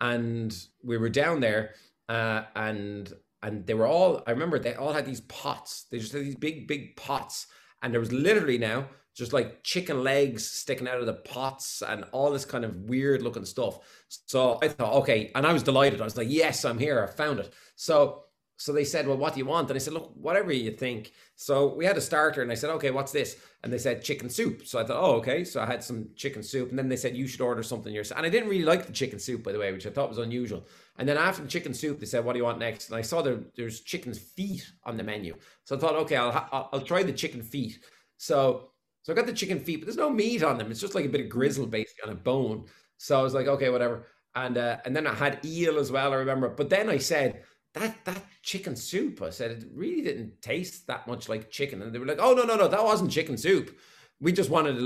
And we were down there, uh, and and they were all. I remember they all had these pots. They just had these big big pots, and there was literally now just like chicken legs sticking out of the pots and all this kind of weird looking stuff. So I thought, okay, and I was delighted. I was like, yes, I'm here. I found it. So so they said, well, what do you want? And I said, look, whatever you think. So we had a starter, and I said, okay, what's this? And they said chicken soup. So I thought, oh, okay. So I had some chicken soup, and then they said you should order something yourself. And I didn't really like the chicken soup, by the way, which I thought was unusual. And then after the chicken soup, they said, what do you want next? And I saw there, there's chicken's feet on the menu. So I thought, okay, I'll I'll try the chicken feet. So so I got the chicken feet, but there's no meat on them. It's just like a bit of grizzle basically on a bone. So I was like, okay, whatever. And uh, and then I had eel as well. I remember. But then I said that that chicken soup. I said it really didn't taste that much like chicken. And they were like, oh no no no, that wasn't chicken soup. We just wanted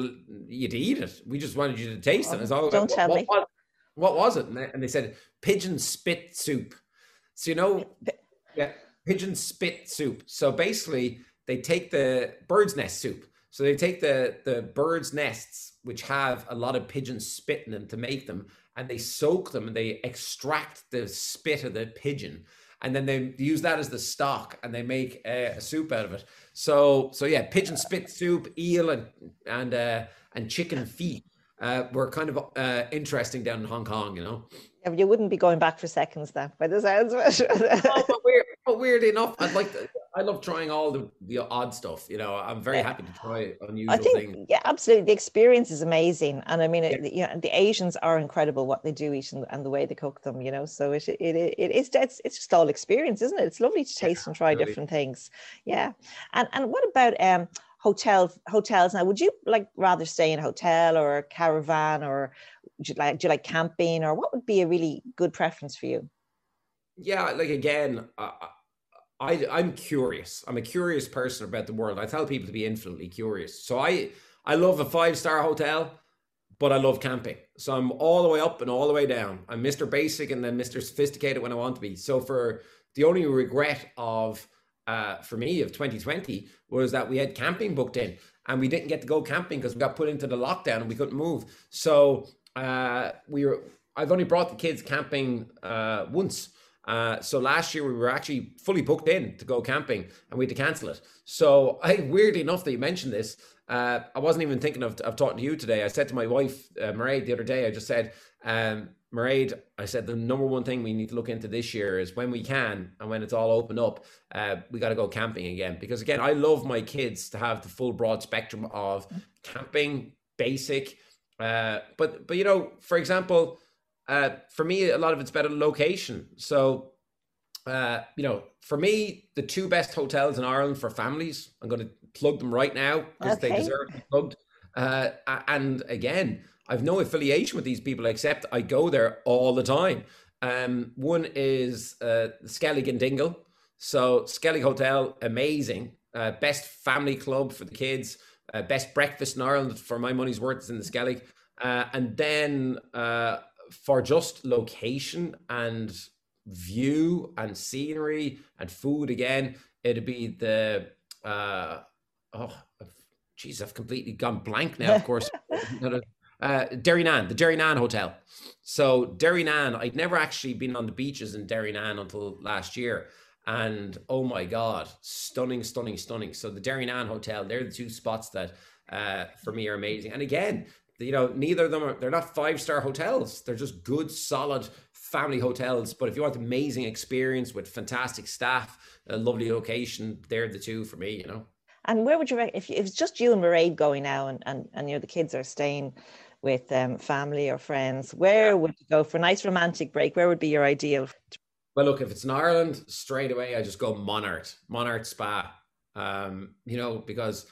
you to eat it. We just wanted you to taste it. Oh, don't tell what, me. What, what was it? And they, and they said pigeon spit soup. So you know, yeah, pigeon spit soup. So basically, they take the bird's nest soup so they take the the birds' nests, which have a lot of pigeon spit in them to make them, and they soak them and they extract the spit of the pigeon, and then they use that as the stock and they make a, a soup out of it. So so yeah, pigeon spit soup, eel and and uh, and chicken feet uh, were kind of uh, interesting down in Hong Kong, you know. Yeah, you wouldn't be going back for seconds then, by the sounds of it. oh, but, weird, but weirdly enough, I'd like to, I love trying all the, the odd stuff. You know, I'm very happy to try unusual I think, things. Yeah, absolutely. The experience is amazing, and I mean, yeah. it, you know, the Asians are incredible what they do eat and, and, the way they cook them. You know, so it it, it is it's, it's just all experience, isn't it? It's lovely to taste yeah, and try absolutely. different things. Yeah, and and what about um hotels hotels now would you like rather stay in a hotel or a caravan or do you like do you like camping or what would be a really good preference for you yeah like again uh, I, I'm curious. I'm a curious person about the world. I tell people to be infinitely curious. So I I love a five star hotel, but I love camping. So I'm all the way up and all the way down. I'm Mr. Basic and then Mr. Sophisticated when I want to be. So for the only regret of uh, for me of 2020 was that we had camping booked in and we didn't get to go camping because we got put into the lockdown and we couldn't move. So uh, we were. I've only brought the kids camping uh, once. Uh, so last year we were actually fully booked in to go camping and we had to cancel it. So I weirdly enough that you mentioned this, uh, I wasn't even thinking of, of talking to you today. I said to my wife, uh, Mairead, the other day, I just said, um, Mairead, I said the number one thing we need to look into this year is when we can and when it's all open up, uh, we got to go camping again. Because again, I love my kids to have the full broad spectrum of camping, basic. Uh, but but you know, for example, uh, for me, a lot of it's better location. So, uh, you know, for me, the two best hotels in Ireland for families, I'm going to plug them right now because okay. they deserve to be plugged. Uh, and again, I've no affiliation with these people except I go there all the time. Um, one is uh, Skellig and Dingle. So Skellig Hotel, amazing. Uh, best family club for the kids. Uh, best breakfast in Ireland for my money's worth is in the Skellig. Uh, and then uh, for just location and view and scenery and food again, it'd be the uh oh geez, I've completely gone blank now, of course. uh Derrynane, the Derrynane Hotel. So Derrynane, I'd never actually been on the beaches in Derrynane until last year. And oh my god, stunning, stunning, stunning. So the Derrynane Hotel, they're the two spots that uh, for me are amazing. And again, you know, neither of them are, they're not five star hotels. They're just good, solid family hotels. But if you want amazing experience with fantastic staff, a lovely location, they're the two for me, you know. And where would you, if, if it's just you and Mairead going now and, and, and, you know, the kids are staying with um, family or friends, where would you go for a nice romantic break? Where would be your ideal? Well, look, if it's in Ireland, straight away, I just go Monart, Monart Spa. Um, you know, because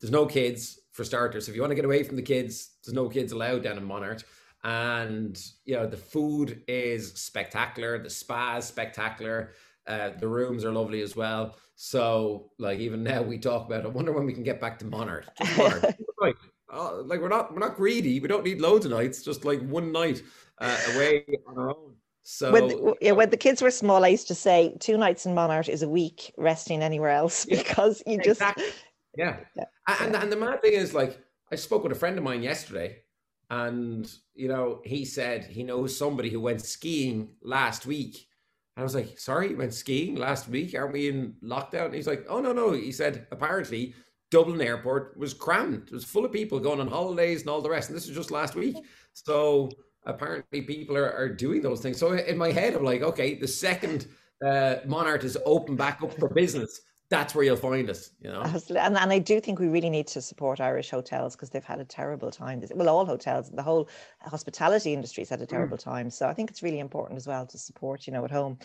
there's no kids for starters. If you want to get away from the kids, there's no kids allowed down in Monart. And you know, the food is spectacular, the spa is spectacular. Uh, the rooms are lovely as well. So, like even now, we talk about. I wonder when we can get back to Monart. Monart. like, uh, like we're not we're not greedy. We don't need loads of nights. Just like one night uh, away on our own. So when the, yeah, when the kids were small, I used to say two nights in Monart is a week resting anywhere else because you just exactly. Yeah. yeah. And and the mad thing is like I spoke with a friend of mine yesterday, and you know he said he knows somebody who went skiing last week. And I was like, sorry, you went skiing last week? Aren't we in lockdown? And he's like, oh no no. He said apparently Dublin Airport was crammed. It was full of people going on holidays and all the rest. And this was just last week. So apparently people are, are doing those things. So in my head, I'm like, okay, the second uh, Monart is open back up for business, that's where you'll find us, you know. Absolutely. And, and I do think we really need to support Irish hotels because they've had a terrible time. Well, all hotels, the whole hospitality industry has had a mm. terrible mm. time. So I think it's really important as well to support, you know, at home.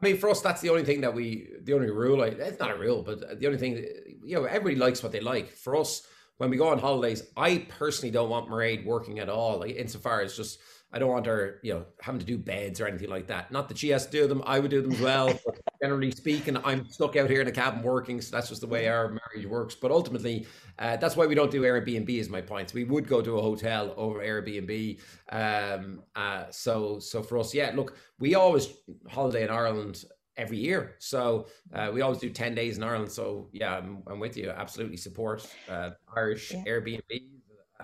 I mean, for us, that's the only thing that we, the only rule. It's not a rule, but the only thing, you know, everybody likes what they like. For us, when we go on holidays, I personally don't want Mairead working at all. Like insofar as just I don't want her, you know, having to do beds or anything like that. Not that she has to do them, I would do them as well. generally speaking, I'm stuck out here in a cabin working, so that's just the way our marriage works. But ultimately, uh, that's why we don't do Airbnb. Is my point. we would go to a hotel over Airbnb. Um, uh, so, so for us, yeah. Look, we always holiday in Ireland every year. So uh, we always do 10 days in Ireland. So yeah, I'm, I'm with you. Absolutely support uh, Irish yeah. Airbnb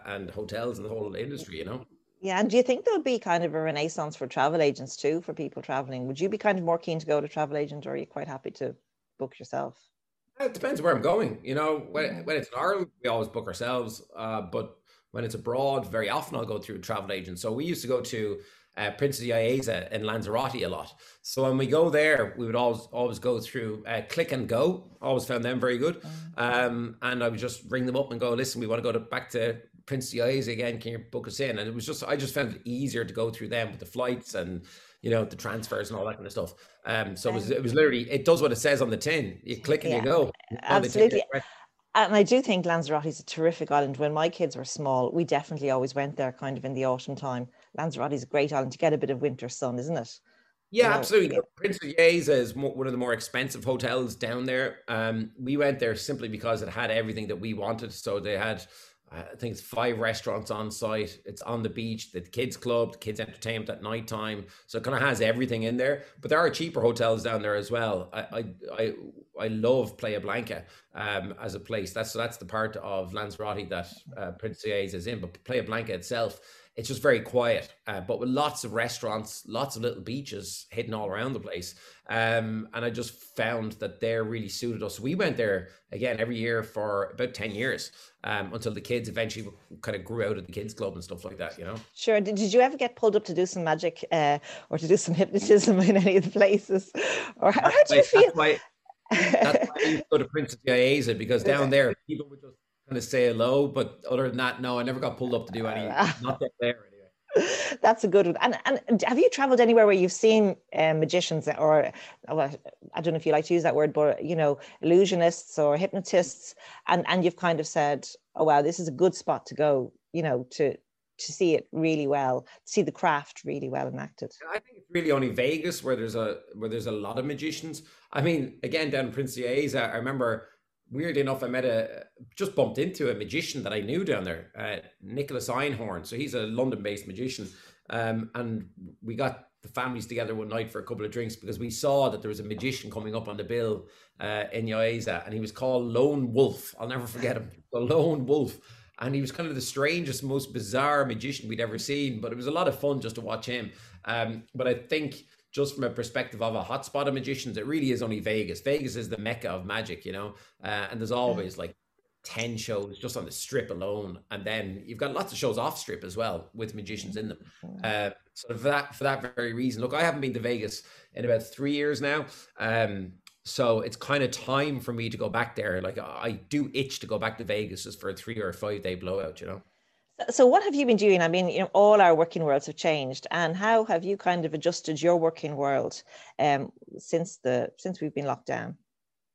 and hotels and the whole industry, you know? Yeah. And do you think there'll be kind of a renaissance for travel agents too, for people traveling? Would you be kind of more keen to go to travel agent or are you quite happy to book yourself? It depends where I'm going. You know, when, when it's in Ireland, we always book ourselves. Uh, but when it's abroad, very often I'll go through a travel agent. So we used to go to uh, Princess Yaiza in Lanzarote a lot. So when we go there, we would always always go through uh, Click and Go. Always found them very good. Mm. Um, and I would just ring them up and go, listen, we want to go to, back to Princess Yaiza again. Can you book us in? And it was just I just found it easier to go through them with the flights and you know the transfers and all that kind of stuff. Um, so it was it was literally it does what it says on the tin. You click and yeah, you go. Absolutely. And I do think Lanzarote is a terrific island. When my kids were small, we definitely always went there kind of in the autumn time. Lanzarote is a great island to get a bit of winter sun, isn't it? Yeah, you know, absolutely. Prince of is one of the more expensive hotels down there. Um, we went there simply because it had everything that we wanted. So they had I think it's five restaurants on site. It's on the beach, the kids club, the kids entertainment at night time. So it kind of has everything in there. But there are cheaper hotels down there as well. I I I, I love Playa Blanca um, as a place. That's that's the part of Lanzarote that uh, Prince is in. But Playa Blanca itself it's just very quiet, uh, but with lots of restaurants, lots of little beaches hidden all around the place. Um, and I just found that they're really suited us. We went there again every year for about 10 years um, until the kids eventually kind of grew out of the kids club and stuff like that, you know? Sure. Did, did you ever get pulled up to do some magic uh, or to do some hypnotism in any of the places? Or how, how do you feel? That's why, that's why I go to Princess Yaiza because down there people would just kind of say hello. But other than that, no, I never got pulled up to do any. not that there anyway. That's a good one. And and have you traveled anywhere where you've seen uh, magicians or well, I don't know if you like to use that word, but you know, illusionists or hypnotists, and and you've kind of said, oh wow, this is a good spot to go. You know, to to see it really well, see the craft really well enacted. I think it's really only Vegas where there's a where there's a lot of magicians. I mean, again, down in Prince Yaiza, I remember weirdly enough, I met a just bumped into a magician that I knew down there, uh, Nicholas Einhorn. So he's a London-based magician, um, and we got the families together one night for a couple of drinks because we saw that there was a magician coming up on the bill uh, in Yaiza, and he was called Lone Wolf. I'll never forget him, the Lone Wolf. And he was kind of the strangest, most bizarre magician we'd ever seen. But it was a lot of fun just to watch him. Um, but I think just from a perspective of a hotspot of magicians, it really is only Vegas. Vegas is the mecca of magic, you know, uh, and there's always like 10 shows just on the strip alone. And then you've got lots of shows off strip as well with magicians in them. Uh, so for that, for that very reason, look, I haven't been to Vegas in about three years now. Um, so it's kind of time for me to go back there. Like I do itch to go back to Vegas just for a three or a five day blowout, you know? So, what have you been doing? I mean, you know, all our working worlds have changed, and how have you kind of adjusted your working world um, since the since we've been locked down?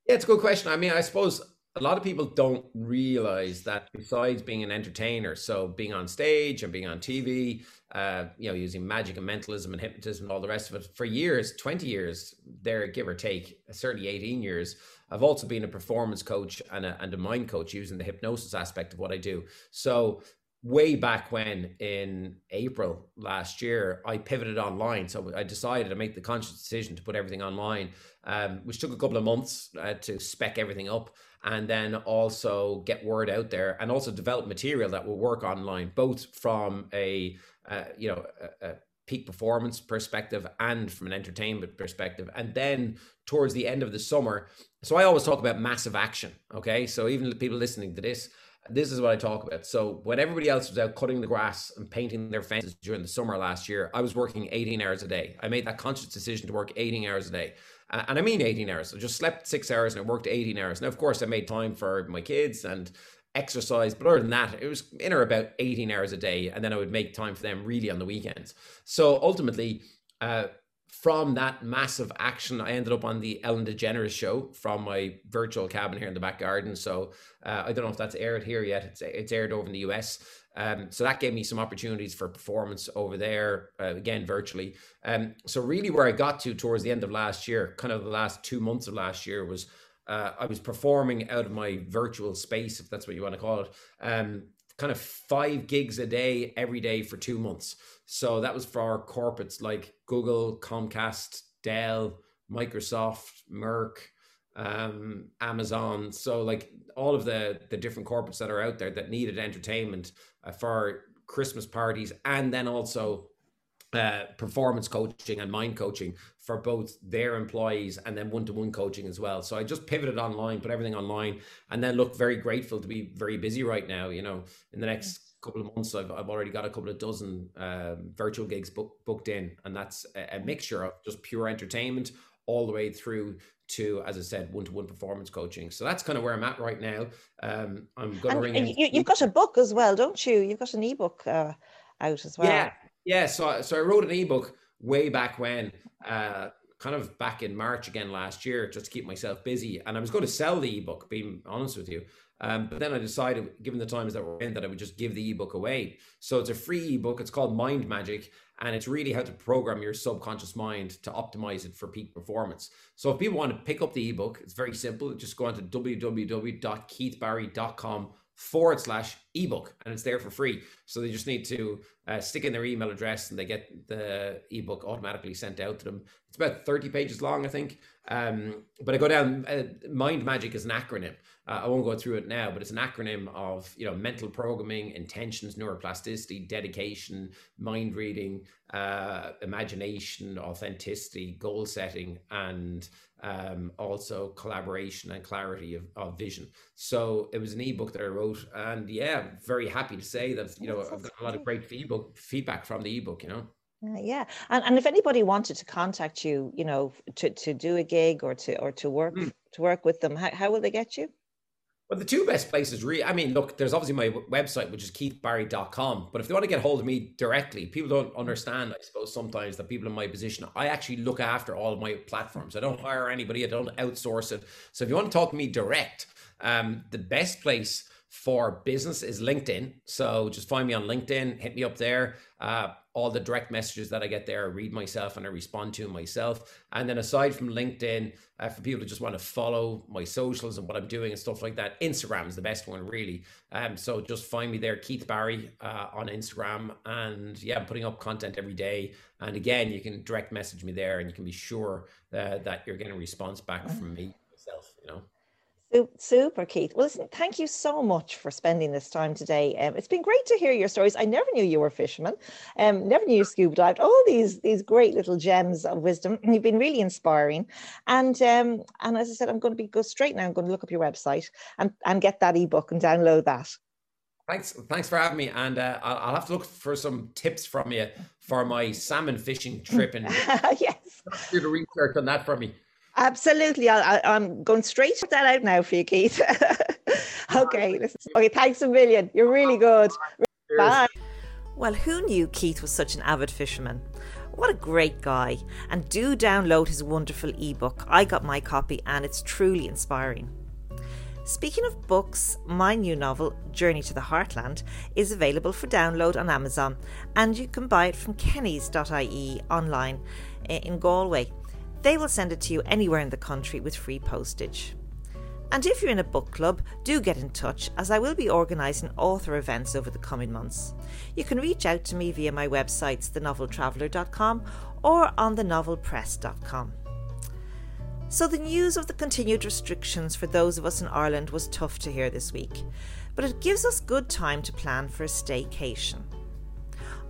Yeah, it's a good question. I mean, I suppose a lot of people don't realize that besides being an entertainer, so being on stage and being on TV, uh, you know, using magic and mentalism and hypnotism and all the rest of it for years, 20 years, there, give or take, certainly 18 years. I've also been a performance coach and a, and a mind coach using the hypnosis aspect of what I do. So way back when in April last year, I pivoted online. So I decided to make the conscious decision to put everything online, um, which took a couple of months uh, to spec everything up and then also get word out there and also develop material that will work online, both from a, uh, you know, a, a peak performance perspective and from an entertainment perspective. And then towards the end of the summer, so I always talk about massive action. Okay. So even the people listening to this, this is what I talk about. So when everybody else was out cutting the grass and painting their fences during the summer last year, I was working 18 hours a day. I made that conscious decision to work 18 hours a day. And I mean 18 hours. I just slept six hours and I worked 18 hours. Now, of course, I made time for my kids and exercise, but other than that, it was in or about 18 hours a day. And then I would make time for them really on the weekends. So ultimately, uh, from that massive action, I ended up on the Ellen DeGeneres show from my virtual cabin here in the back garden. So uh, I don't know if that's aired here yet. It's, it's aired over in the US. Um, so that gave me some opportunities for performance over there, uh, again, virtually. Um, so really where I got to towards the end of last year, kind of the last two months of last year was uh, I was performing out of my virtual space, if that's what you want to call it, um, kind of five gigs a day every day for two months. So that was for our corporates like Google, Comcast, Dell, Microsoft, Merck, um, Amazon. So like all of the the different corporates that are out there that needed entertainment uh, for Christmas parties, and then also uh, performance coaching and mind coaching for both their employees and then one-to-one coaching as well. So I just pivoted online, put everything online, and then look very grateful to be very busy right now. You know, in the next couple of months, I've, I've already got a couple of dozen um, virtual gigs book, booked in, and that's a, a mixture of just pure entertainment all the way through to, as I said, one-to-one performance coaching. So that's kind of where I'm at right now. Um, I'm going to ring. And you, have got a book as well, don't you? You've got an ebook uh, out as well. Yeah, yeah. So, so I wrote an ebook way back when, uh, kind of back in March again last year, just to keep myself busy. And I was going to sell the ebook, being honest with you. Um, but then I decided, given the times that we're in, that I would just give the ebook away. So it's a free ebook. It's called Mind Magic, and it's really how to program your subconscious mind to optimize it for peak performance. So if people want to pick up the ebook, it's very simple. Just go on to www.keithbarry.com forward slash ebook and it's there for free. So they just need to uh, stick in their email address and they get the ebook automatically sent out to them. It's about 30 pages long i think. Um, but i go down uh, mind magic is an acronym. Uh, i won't go through it now but it's an acronym of you know mental programming intentions neuroplasticity dedication mind reading uh, imagination authenticity goal setting and um, also collaboration and clarity of, of vision. So it was an ebook that I wrote, and yeah, very happy to say that you know I've got a lot of great feedback feedback from the ebook. You know. Uh, yeah, and, and if anybody wanted to contact you, you know, to, to do a gig or to or to work mm. to work with them, how, how will they get you? Well, the two best places, really, I mean, look, there's obviously my website, which is keithbarry.com. But if they want to get hold of me directly, people don't understand, I suppose, sometimes that people in my position, I actually look after all my platforms. I don't hire anybody, I don't outsource it. So if you want to talk to me direct, um, the best place for business is LinkedIn. So just find me on LinkedIn, hit me up there. Uh, all the direct messages that I get there, I read myself and I respond to myself. And then aside from LinkedIn, uh, for people who just want to follow my socials and what I'm doing and stuff like that, Instagram is the best one, really. Um, so just find me there, Keith Barry, uh, on Instagram. And yeah, I'm putting up content every day. And again, you can direct message me there and you can be sure uh, that you're getting a response back from me myself, you know. Super, Keith. Well, listen, thank you so much for spending this time today. Um, it's been great to hear your stories. I never knew you were a fisherman. Um, never knew you scuba dived. All these these great little gems of wisdom. You've been really inspiring. And um, and as I said, I'm going to be go straight now. I'm going to look up your website and and get that ebook and download that. Thanks, thanks for having me. And uh, I'll, I'll have to look for some tips from you for my salmon fishing trip and yes, do the research on that for me. Absolutely. I, am going straight to that out now for you, Keith. okay. Okay. Thanks a million. You're really good. Bye. Well, who knew Keith was such an avid fisherman? What a great guy. And do download his wonderful ebook. I got my copy and it's truly inspiring. Speaking of books, my new novel, Journey to the Heartland, is available for download on Amazon, and you can buy it from kennys.ie online eh, in Galway. They will send it to you anywhere in the country with free postage. And if you're in a book club, do get in touch as I will be organising author events over the coming months. You can reach out to me via my websites thenoveltraveller.com or on thenovelpress.com. So, the news of the continued restrictions for those of us in Ireland was tough to hear this week, but it gives us good time to plan for a staycation.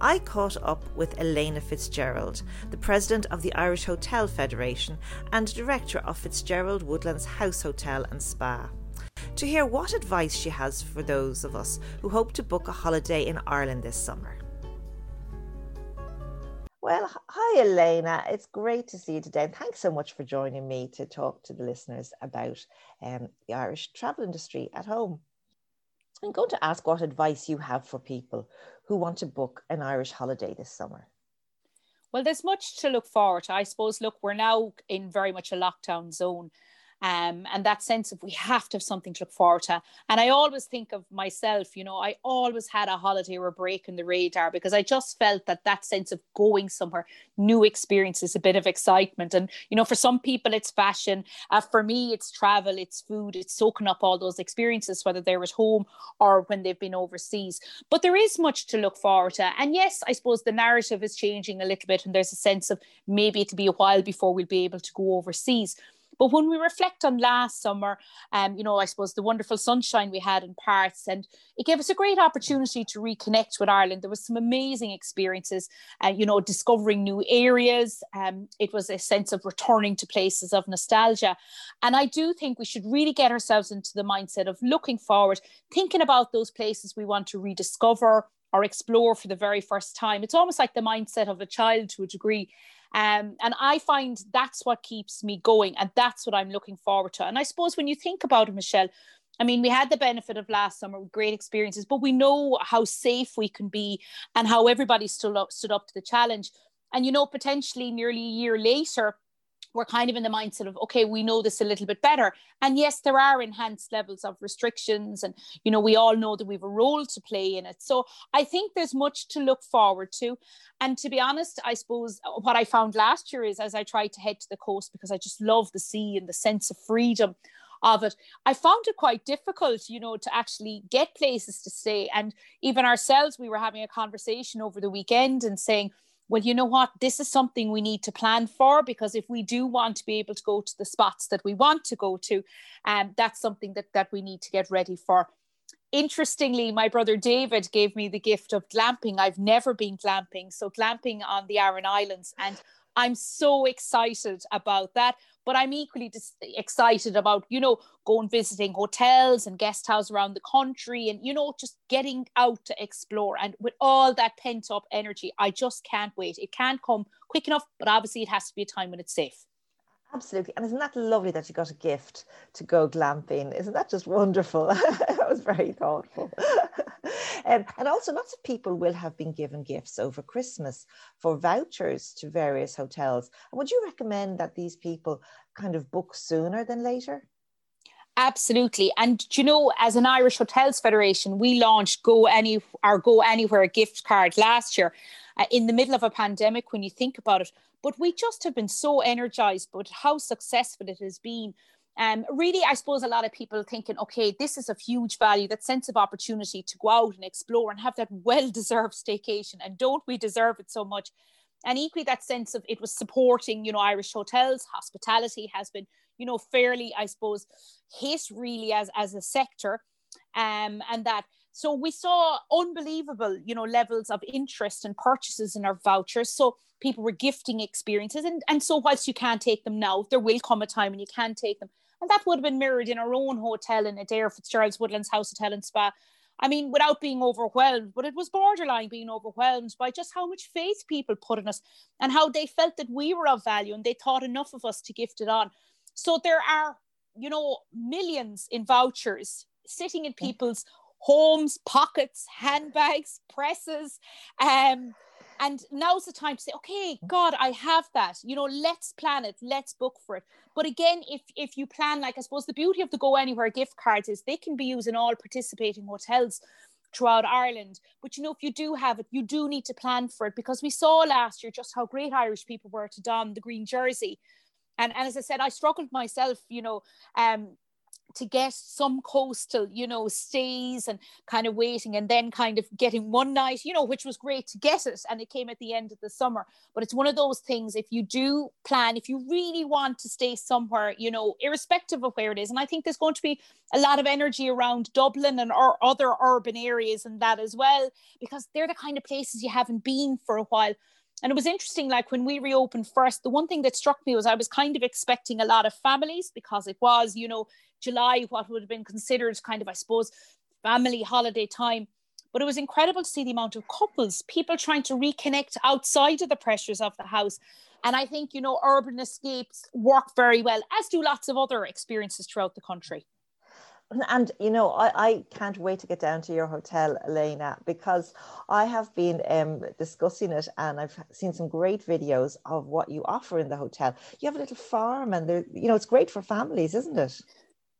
I caught up with Elaina Fitzgerald, the president of the Irish Hotel Federation and director of Fitzgerald Woodlands House Hotel and Spa, to hear what advice she has for those of us who hope to book a holiday in Ireland this summer. Well, hi, Elaina. It's great to see you today. And thanks so much for joining me to talk to the listeners about um, the Irish travel industry at home. I'm going to ask what advice you have for people who want to book an Irish holiday this summer. Well, there's much to look forward to. I suppose, look, we're now in very much a lockdown zone um, and that sense of we have to have something to look forward to. And I always think of myself, you know, I always had a holiday or a break in the radar because I just felt that that sense of going somewhere, new experiences, a bit of excitement. And, you know, for some people it's fashion. Uh, for me, it's travel, it's food, it's soaking up all those experiences, whether they're at home or when they've been overseas. But there is much to look forward to. And yes, I suppose the narrative is changing a little bit and there's a sense of maybe it'll be a while before we'll be able to go overseas. But when we reflect on last summer, um, you know, I suppose the wonderful sunshine we had in parts, and it gave us a great opportunity to reconnect with Ireland. There was some amazing experiences, uh, you know, discovering new areas. Um, it was a sense of returning to places of nostalgia. And I do think we should really get ourselves into the mindset of looking forward, thinking about those places we want to rediscover or explore for the very first time. It's almost like the mindset of a child to a degree. Um, and I find that's what keeps me going, and that's what I'm looking forward to. And I suppose when you think about it, Michelle, I mean, we had the benefit of last summer with great experiences, but we know how safe we can be and how everybody stood up, stood up to the challenge. And you know, potentially nearly a year later, we're kind of in the mindset of okay we know this a little bit better and yes there are enhanced levels of restrictions and you know we all know that we've a role to play in it so i think there's much to look forward to and to be honest i suppose what i found last year is as i tried to head to the coast because i just love the sea and the sense of freedom of it. I found it quite difficult, you know, to actually get places to stay. And even ourselves, we were having a conversation over the weekend and saying, well, you know what, this is something we need to plan for because if we do want to be able to go to the spots that we want to go to, um, that's something that, that we need to get ready for. Interestingly, my brother David gave me the gift of glamping. I've never been glamping, so glamping on the Aran Islands, and I'm so excited about that but I'm equally excited about, you know, going visiting hotels and guest houses around the country and, you know, just getting out to explore. And with all that pent up energy, I just can't wait. It can't come quick enough, but obviously it has to be a time when it's safe. Absolutely. And isn't that lovely that you got a gift to go glamping? Isn't that just wonderful? that was very thoughtful. Um, and also, lots of people will have been given gifts over Christmas for vouchers to various hotels. Would you recommend that these people kind of book sooner than later? Absolutely. And you know, as an Irish Hotels Federation, we launched Go Any our Go Anywhere gift card last year uh, in the middle of a pandemic when you think about it. But we just have been so energized but how successful it has been. Um, really, I suppose a lot of people thinking, okay, this is of huge value, that sense of opportunity to go out and explore and have that well deserved staycation. And don't we deserve it so much? And equally, that sense of it was supporting, you know, Irish hotels, hospitality has been, you know, fairly, I suppose, hit really as, as a sector. Um, and that so we saw unbelievable, you know, levels of interest and purchases in our vouchers. So people were gifting experiences. And, and so whilst you can't take them now, there will come a time when you can take them. And that would have been mirrored in our own hotel in Adare Fitzgerald's Woodlands House Hotel and Spa. I mean, without being overwhelmed, but it was borderline being overwhelmed by just how much faith people put in us and how they felt that we were of value and they thought enough of us to gift it on. So there are, you know, millions in vouchers sitting in people's homes, pockets, handbags, presses. Um, and now's the time to say, okay, God, I have that. You know, let's plan it, let's book for it. But again, if if you plan, like I suppose the beauty of the Go Anywhere gift cards is they can be used in all participating hotels throughout Ireland. But you know, if you do have it, you do need to plan for it because we saw last year just how great Irish people were to don the green jersey. And, and as I said, I struggled myself, you know, um, to get some coastal, you know, stays and kind of waiting and then kind of getting one night, you know, which was great to get it. And it came at the end of the summer. But it's one of those things, if you do plan, if you really want to stay somewhere, you know, irrespective of where it is. And I think there's going to be a lot of energy around Dublin and or other urban areas and that as well, because they're the kind of places you haven't been for a while and it was interesting like when we reopened first the one thing that struck me was i was kind of expecting a lot of families because it was you know july what would have been considered kind of i suppose family holiday time. But it was incredible to see the amount of couples people trying to reconnect outside of the pressures of the house. And i think you know urban escapes work very well as do lots of other experiences throughout the country and you know, I, I can't wait to get down to your hotel, Elaina, because I have been um, discussing it and I've seen some great videos of what you offer in the hotel. You have a little farm, and you know, it's great for families, isn't it?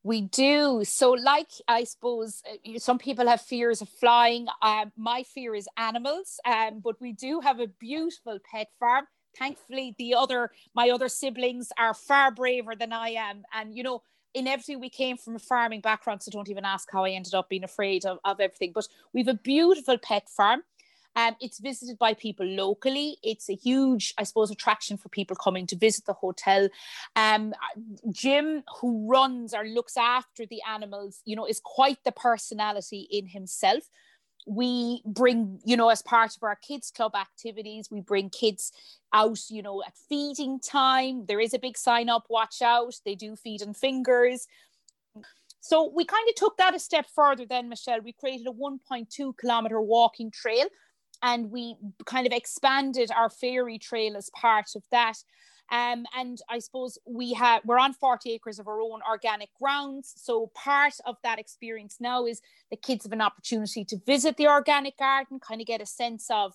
We do. So, like I suppose uh, some people have fears of flying. Um, my fear is animals, um, but we do have a beautiful pet farm. Thankfully, the other my other siblings are far braver than I am, and you know inevitably we came from a farming background, so don't even ask how I ended up being afraid of, of everything. But we've a beautiful pet farm. Um, it's visited by people locally. It's a huge, I suppose, attraction for people coming to visit the hotel. Um, Jim, who runs or looks after the animals, you know, is quite the personality in himself we bring you know as part of our kids club activities we bring kids out you know at feeding time. There is a big sign up watch out. They do feed on fingers. So we kind of took that a step further then michelle. We created a 1.2 kilometer walking trail and we kind of expanded our fairy trail as part of that um, and I suppose we have we're on 40 acres of our own organic grounds. So part of that experience now is the kids have an opportunity to visit the organic garden, kind of get a sense of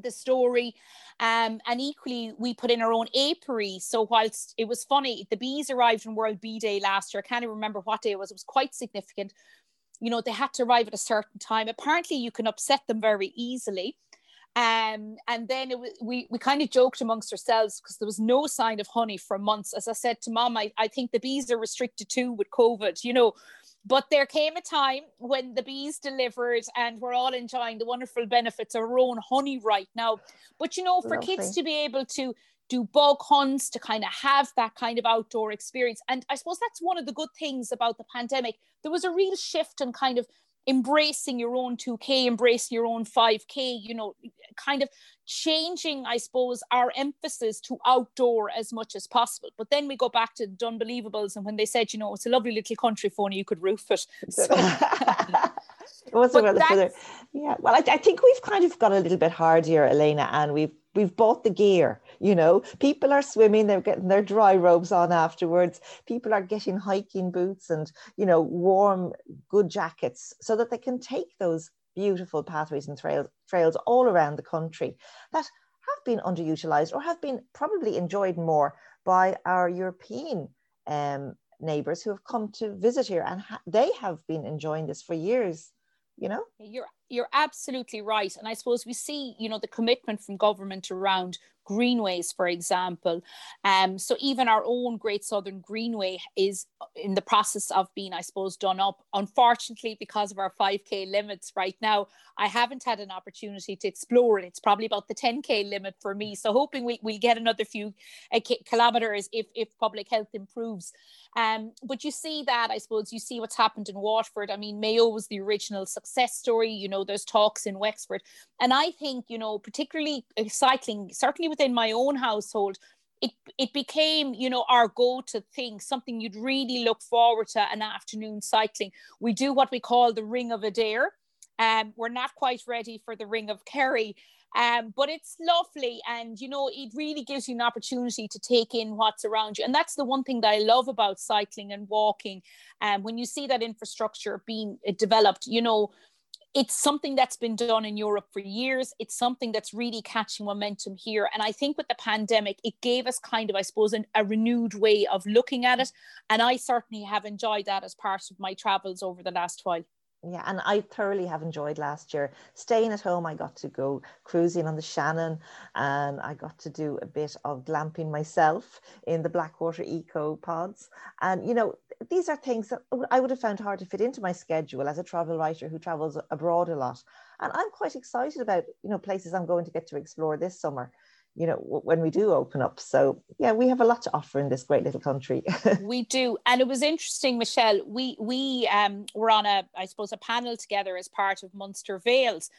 the story. Um, and equally we put in our own apiary. So whilst it was funny the bees arrived on world bee day last year. I can't even remember what day it was. It was quite significant. You know they had to arrive at a certain time. Apparently you can upset them very easily um, and then it was, we, we kind of joked amongst ourselves because there was no sign of honey for months. As I said to mom, I, I think the bees are restricted too with COVID, you know. But there came a time when the bees delivered and we're all enjoying the wonderful benefits of our own honey right now. But you know, for Lovely. kids to be able to do bug hunts, to kind of have that kind of outdoor experience. And I suppose that's one of the good things about the pandemic. There was a real shift in kind of embracing your own 2K, embracing your own 5K, you know, kind of changing, I suppose, our emphasis to outdoor as much as possible. But then we go back to the unbelievables and when they said, you know, it's a lovely little country phone, you could roof it. So. it was yeah. Well, I, I think we've kind of got a little bit hard here, Elaina, and we've we've bought the gear you know people are swimming they're getting their dry robes on afterwards. People are getting hiking boots and you know warm good jackets so that they can take those beautiful pathways and trails trails all around the country that have been underutilized or have been probably enjoyed more by our european um, neighbors who have come to visit here and ha- they have been enjoying this for years you know? You're you're absolutely right. And i suppose we see you know the commitment from government around greenways, for example. Um, so even our own Great Southern Greenway is in the process of being, I suppose, done up. Unfortunately, because of our 5K limits right now, I haven't had an opportunity to explore it. It's probably about the 10K limit for me. So hoping we, we'll get another few uh, kilometers if, if public health improves. Um, but you see that, I suppose, you see what's happened in Waterford. I mean, Mayo was the original success story. You know, there's talks in Wexford. And I think, you know, particularly uh, cycling, certainly within my own household, it, it became, you know, our go-to thing, something you'd really look forward to an afternoon cycling. We do what we call the Ring of Adare. Um, we're not quite ready for the Ring of Kerry, Um, but it's lovely, and you know, it really gives you an opportunity to take in what's around you. And that's the one thing that I love about cycling and walking. And um, when you see that infrastructure being developed, you know, it's something that's been done in Europe for years. It's something that's really catching momentum here. And I think with the pandemic, it gave us kind of, I suppose, an, a renewed way of looking at it. And I certainly have enjoyed that as part of my travels over the last while. Yeah, and I thoroughly have enjoyed last year. Staying at home, I got to go cruising on the Shannon and I got to do a bit of glamping myself in the Blackwater Eco Pods. And, you know, these are things that I would have found hard to fit into my schedule as a travel writer who travels abroad a lot. And I'm quite excited about, you know, places I'm going to get to explore this summer you know when we do open up. So yeah we have a lot to offer in this great little country. We do. And it was interesting michelle we we um were on a i suppose a panel together as part of munster vales.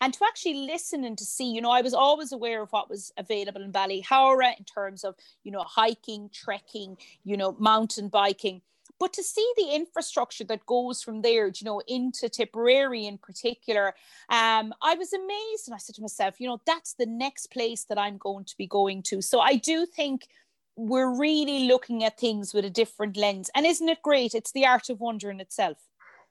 And to actually listen and to see you know i was always aware of what was available in Ballyhoura in terms of you know hiking trekking you know mountain biking but to see the infrastructure that goes from there, you know, into Tipperary in particular, um, I was amazed and I said to myself, you know, that's the next place that I'm going to be going to. So I do think we're really looking at things with a different lens. And isn't it great? It's the art of wonder in itself.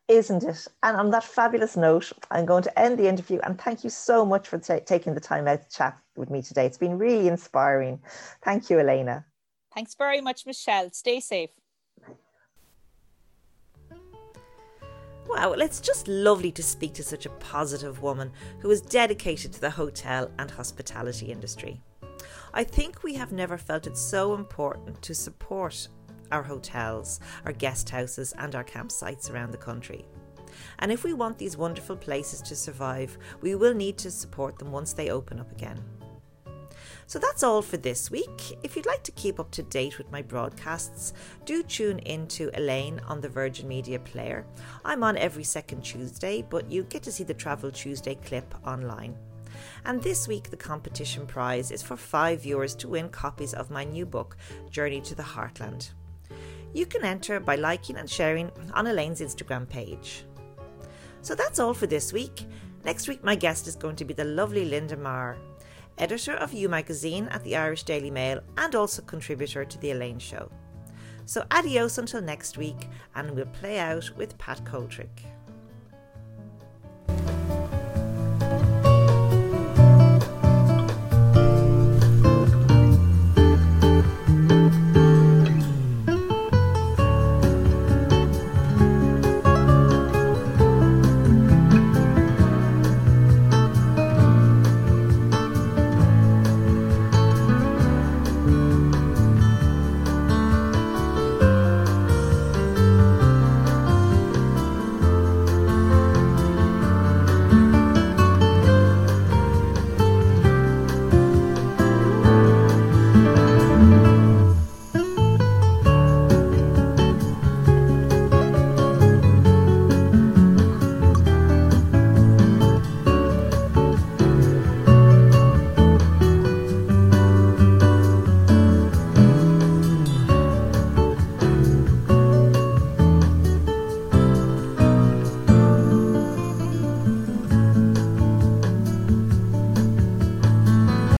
Isn't it? And on that fabulous note, I'm going to end the interview. And thank you so much for t- taking the time out to chat with me today. It's been really inspiring. Thank you, Elaina. Thanks very much, Michelle. Stay safe. Wow, it's just lovely to speak to such a positive woman who is dedicated to the hotel and hospitality industry. I think we have never felt it so important to support our hotels, our guest houses, and our campsites around the country. And if we want these wonderful places to survive, we will need to support them once they open up again. So that's all for this week. If you'd like to keep up to date with my broadcasts, do tune in to Elaine on the Virgin Media Player. I'm on every second Tuesday, but you get to see the Travel Tuesday clip online. And this week, the competition prize is for five viewers to win copies of my new book, Journey to the Heartland. You can enter by liking and sharing on Elaine's Instagram page. So that's all for this week. Next week, my guest is going to be the lovely Linda Maher editor of You Magazine at the Irish Daily Mail, and also contributor to The Elaine Show. So adios until next week, and we'll play out with Pat Coldrick.